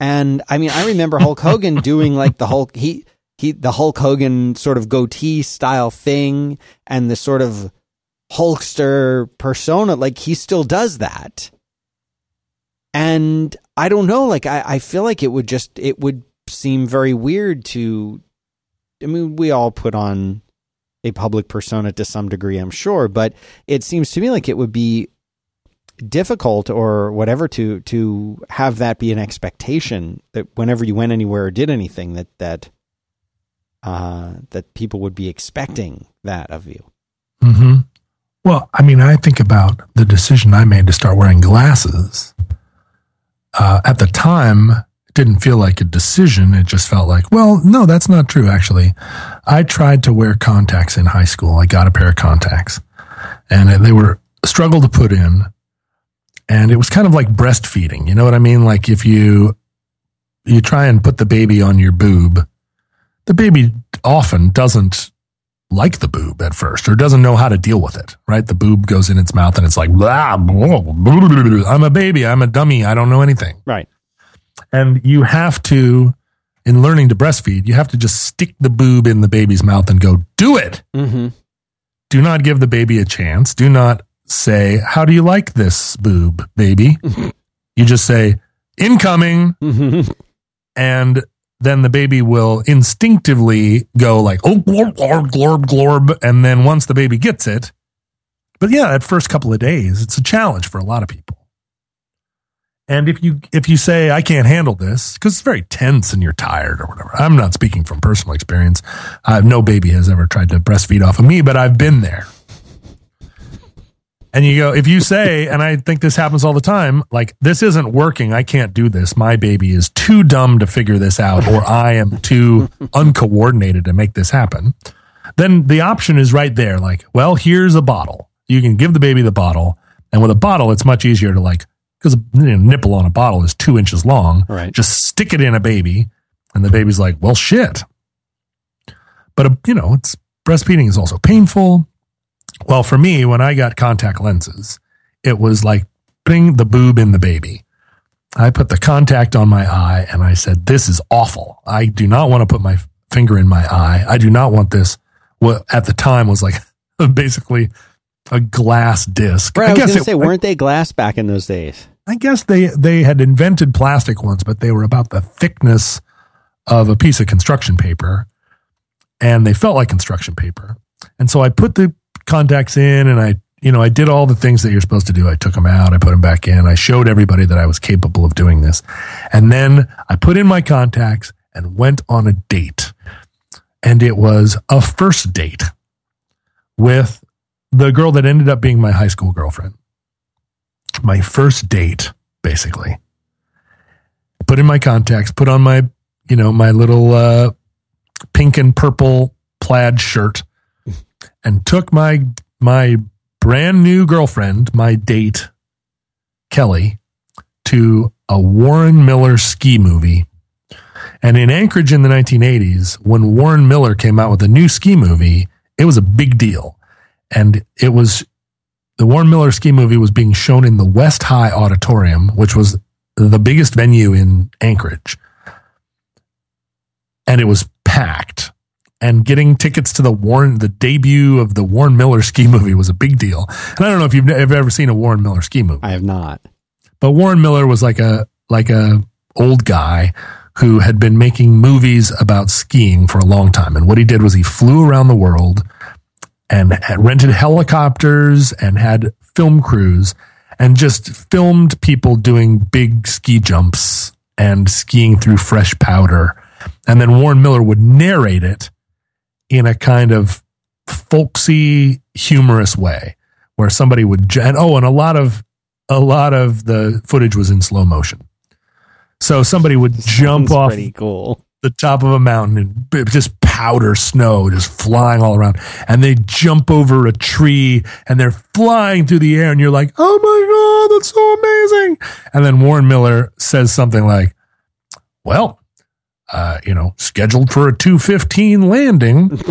And I mean, I remember Hulk Hogan doing like the Hulk he he the Hulk Hogan sort of goatee style thing and the sort of Hulkster persona. Like he still does that. And I don't know, like I, I feel like it would just it would seem very weird to I mean, we all put on a public persona to some degree, I'm sure, but it seems to me like it would be difficult or whatever to to have that be an expectation that whenever you went anywhere or did anything that that uh, that people would be expecting that of you. Mm-hmm. Well, I mean, I think about the decision I made to start wearing glasses. Uh, at the time, it didn't feel like a decision. It just felt like, well, no, that's not true. Actually, I tried to wear contacts in high school. I got a pair of contacts, and they were struggle to put in and it was kind of like breastfeeding. You know what I mean? Like if you you try and put the baby on your boob, the baby often doesn't like the boob at first or doesn't know how to deal with it, right? The boob goes in its mouth and it's like, blah, blah, blah, I'm a baby. I'm a dummy. I don't know anything. Right. And you have to, in learning to breastfeed, you have to just stick the boob in the baby's mouth and go, do it. Mm-hmm. Do not give the baby a chance. Do not say, How do you like this boob, baby? you just say, Incoming. and then the baby will instinctively go like, Oh, glorb, glorb, glorb, glorb. And then once the baby gets it, but yeah, that first couple of days, it's a challenge for a lot of people. And if you if you say I can't handle this because it's very tense and you're tired or whatever, I'm not speaking from personal experience. Uh, no baby has ever tried to breastfeed off of me, but I've been there. And you go, if you say, and I think this happens all the time, like this isn't working, I can't do this. My baby is too dumb to figure this out, or I am too uncoordinated to make this happen. Then the option is right there. Like, well, here's a bottle. You can give the baby the bottle, and with a bottle, it's much easier to like because a you know, nipple on a bottle is two inches long. Right. Just stick it in a baby, and the baby's like, well, shit. But, uh, you know, it's breastfeeding is also painful. Well, for me, when I got contact lenses, it was like putting the boob in the baby. I put the contact on my eye and I said, This is awful. I do not want to put my finger in my eye. I do not want this. What at the time was like basically a glass disc. Right, I, was going to say, weren't they glass back in those days? I guess they they had invented plastic ones, but they were about the thickness of a piece of construction paper, and they felt like construction paper. And so I put the contacts in, and I you know I did all the things that you're supposed to do. I took them out, I put them back in, I showed everybody that I was capable of doing this, and then I put in my contacts and went on a date, and it was a first date with the girl that ended up being my high school girlfriend my first date, basically. Put in my contacts, put on my, you know, my little uh, pink and purple plaid shirt, and took my my brand new girlfriend, my date, Kelly, to a Warren Miller ski movie. And in Anchorage in the 1980s, when Warren Miller came out with a new ski movie, it was a big deal. And it was the Warren Miller ski movie was being shown in the West High Auditorium, which was the biggest venue in Anchorage. And it was packed. And getting tickets to the Warren, the debut of the Warren Miller ski movie was a big deal. And I don't know if you've ever ever seen a Warren Miller ski movie, I have not. but Warren Miller was like a like a old guy who had been making movies about skiing for a long time. And what he did was he flew around the world and had rented helicopters and had film crews and just filmed people doing big ski jumps and skiing through fresh powder. And then Warren Miller would narrate it in a kind of folksy, humorous way where somebody would, and oh, and a lot of, a lot of the footage was in slow motion. So somebody would jump off cool. the top of a mountain and just powder snow just flying all around and they jump over a tree and they're flying through the air and you're like oh my god that's so amazing and then warren miller says something like well uh, you know scheduled for a 215 landing.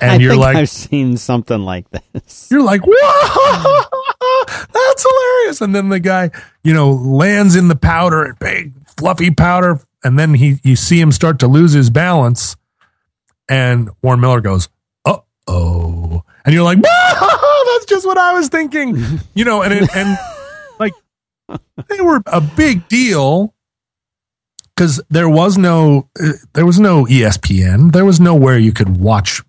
And I you're think like I've seen something like this. you're like, whoa, that's hilarious. And then the guy, you know, lands in the powder, big fluffy powder, and then he you see him start to lose his balance, and Warren Miller goes, uh oh, and you're like, that's just what I was thinking, you know, and it, and like they were a big deal because there was no uh, there was no ESPN, there was nowhere you could watch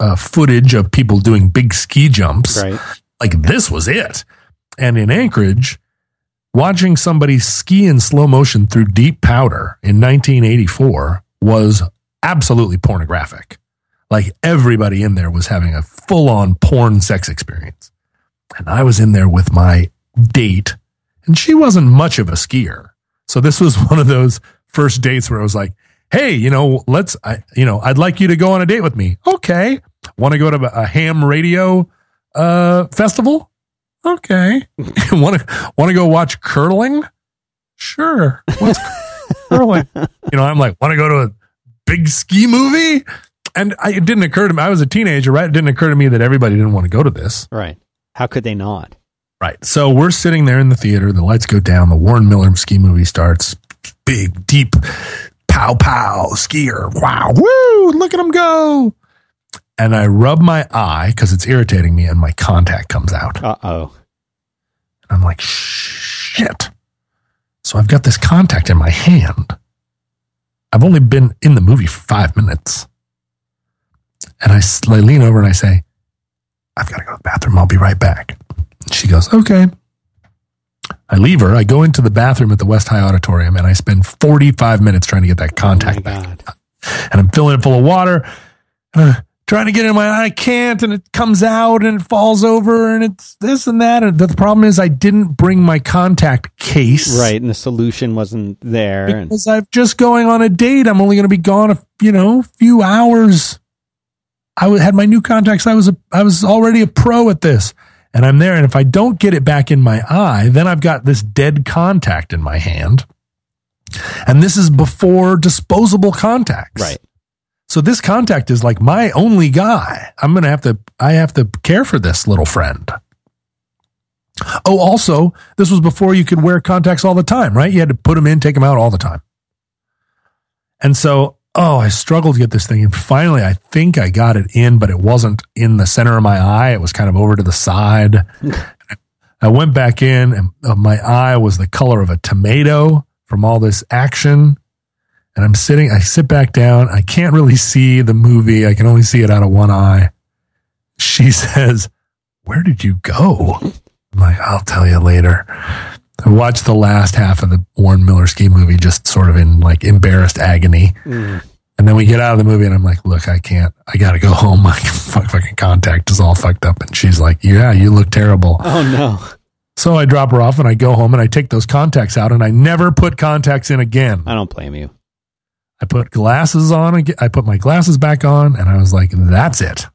uh, footage of people doing big ski jumps. Right. Like this was it. And in Anchorage, watching somebody ski in slow motion through deep powder in 1984 was absolutely pornographic. Like everybody in there was having a full on porn sex experience. And I was in there with my date, and she wasn't much of a skier. So this was one of those first dates where I was like, hey, you know, let's, I, you know, I'd like you to go on a date with me. Okay. Want to go to a ham radio uh, festival? Okay. Want to want to go watch curling? Sure. What's curling? You know, I'm like, want to go to a big ski movie? And I, it didn't occur to me. I was a teenager, right? It didn't occur to me that everybody didn't want to go to this. Right. How could they not? Right. So we're sitting there in the theater. The lights go down. The Warren Miller ski movie starts. Big, deep, pow pow skier. Wow. Woo. Look at him go. And I rub my eye because it's irritating me and my contact comes out. Uh oh. I'm like, shit. So I've got this contact in my hand. I've only been in the movie for five minutes. And I lean over and I say, I've got to go to the bathroom. I'll be right back. And she goes, okay. I leave her. I go into the bathroom at the West High Auditorium and I spend 45 minutes trying to get that contact oh back. God. And I'm filling it full of water, uh, trying to get it in my eye. I can't. And it comes out and it falls over and it's this and that. And the problem is I didn't bring my contact case. Right, and the solution wasn't there. And Because I'm just going on a date. I'm only going to be gone a you know few hours. I had my new contacts. I was a, I was already a pro at this, and I'm there. And if I don't get it back in my eye, then I've got this dead contact in my hand. And this is before disposable contacts. right, So this contact is like my only guy. I'm going to have to, I have to care for this little friend. Oh, also, this was before you could wear contacts all the time, right? You had to put them in, take them out all the time. And so, oh, I struggled to get this thing. And finally, I think I got it in, but it wasn't in the center of my eye. It was kind of over to the side. I went back in and uh, my eye was the color of a tomato from all this action and I'm sitting, I sit back down. I can't really see the movie. I can only see it out of one eye. She says, Where did you go? I'm like, I'll tell you later. I watched the last half of the Warren Miller ski movie just sort of in like embarrassed agony. Mm. And then we get out of the movie and I'm like, look, I can't, I got to go home. My fucking contact is all fucked up. And she's like, yeah, you look terrible. Oh no, So I drop her off and I go home and I take those contacts out and I never put contacts in again. I don't blame you. I put glasses on again. I put my glasses back on and I was like, that's it.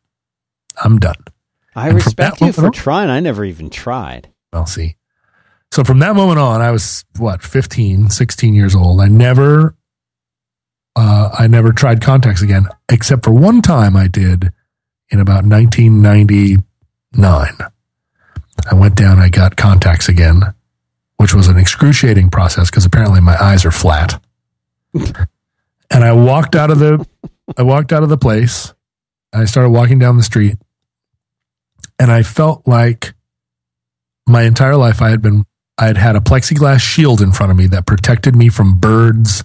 I'm done. I And respect you for trying. I never even tried. I'll see. So from that moment on, I was what, 15, 16 years old. I never, uh, I never tried contacts again, except for one time I did in about 1999. I went down, I got contacts again, which was an excruciating process because apparently my eyes are flat. and I walked out of the, I walked out of the place. I started walking down the street and I felt like my entire life I had been I had had a plexiglass shield in front of me that protected me from birds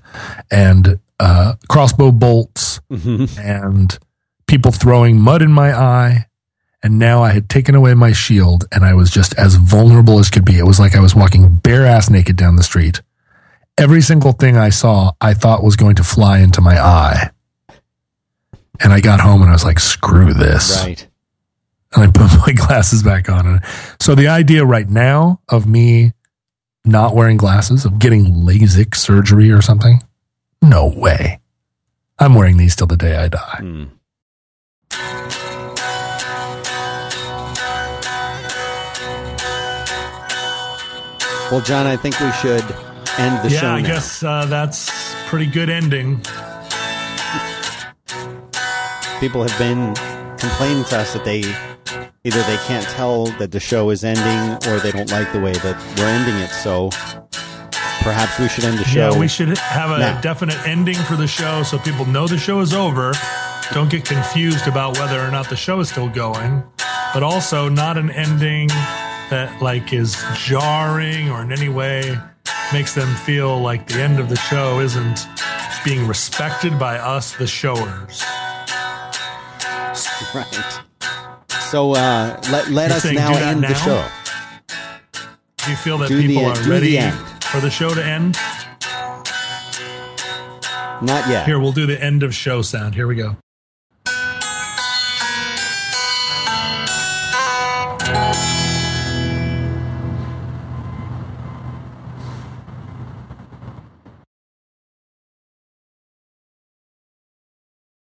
and uh, crossbow bolts Mhm. and people throwing mud in my eye. And now I had taken away my shield and I was just as vulnerable as could be. It was like I was walking bare ass naked down the street. Every single thing I saw, I thought was going to fly into my eye. And I got home and I was like, screw this Right. and I put my glasses back on. And so the idea right now of me not wearing glasses, of getting LASIK surgery or something, no way. I'm wearing these till the day I die. Hmm. Well, John, I think we should end the yeah, show. I now. guess uh, that's pretty good ending. people have been complaining to us that they either they can't tell that the show is ending or they don't like the way that we're ending it. So perhaps we should end the show. Yeah, we should have a now. definite ending for the show so people know the show is over. Don't get confused about whether or not the show is still going, but also not an ending that like is jarring or in any way makes them feel like the end of the show isn't being respected by us, the showers. right. So uh, let let You're us saying now end the show. Do you feel that Do people end- are do the ready for the show to end? Not yet. Here, we'll do the end of show sound. Here we go.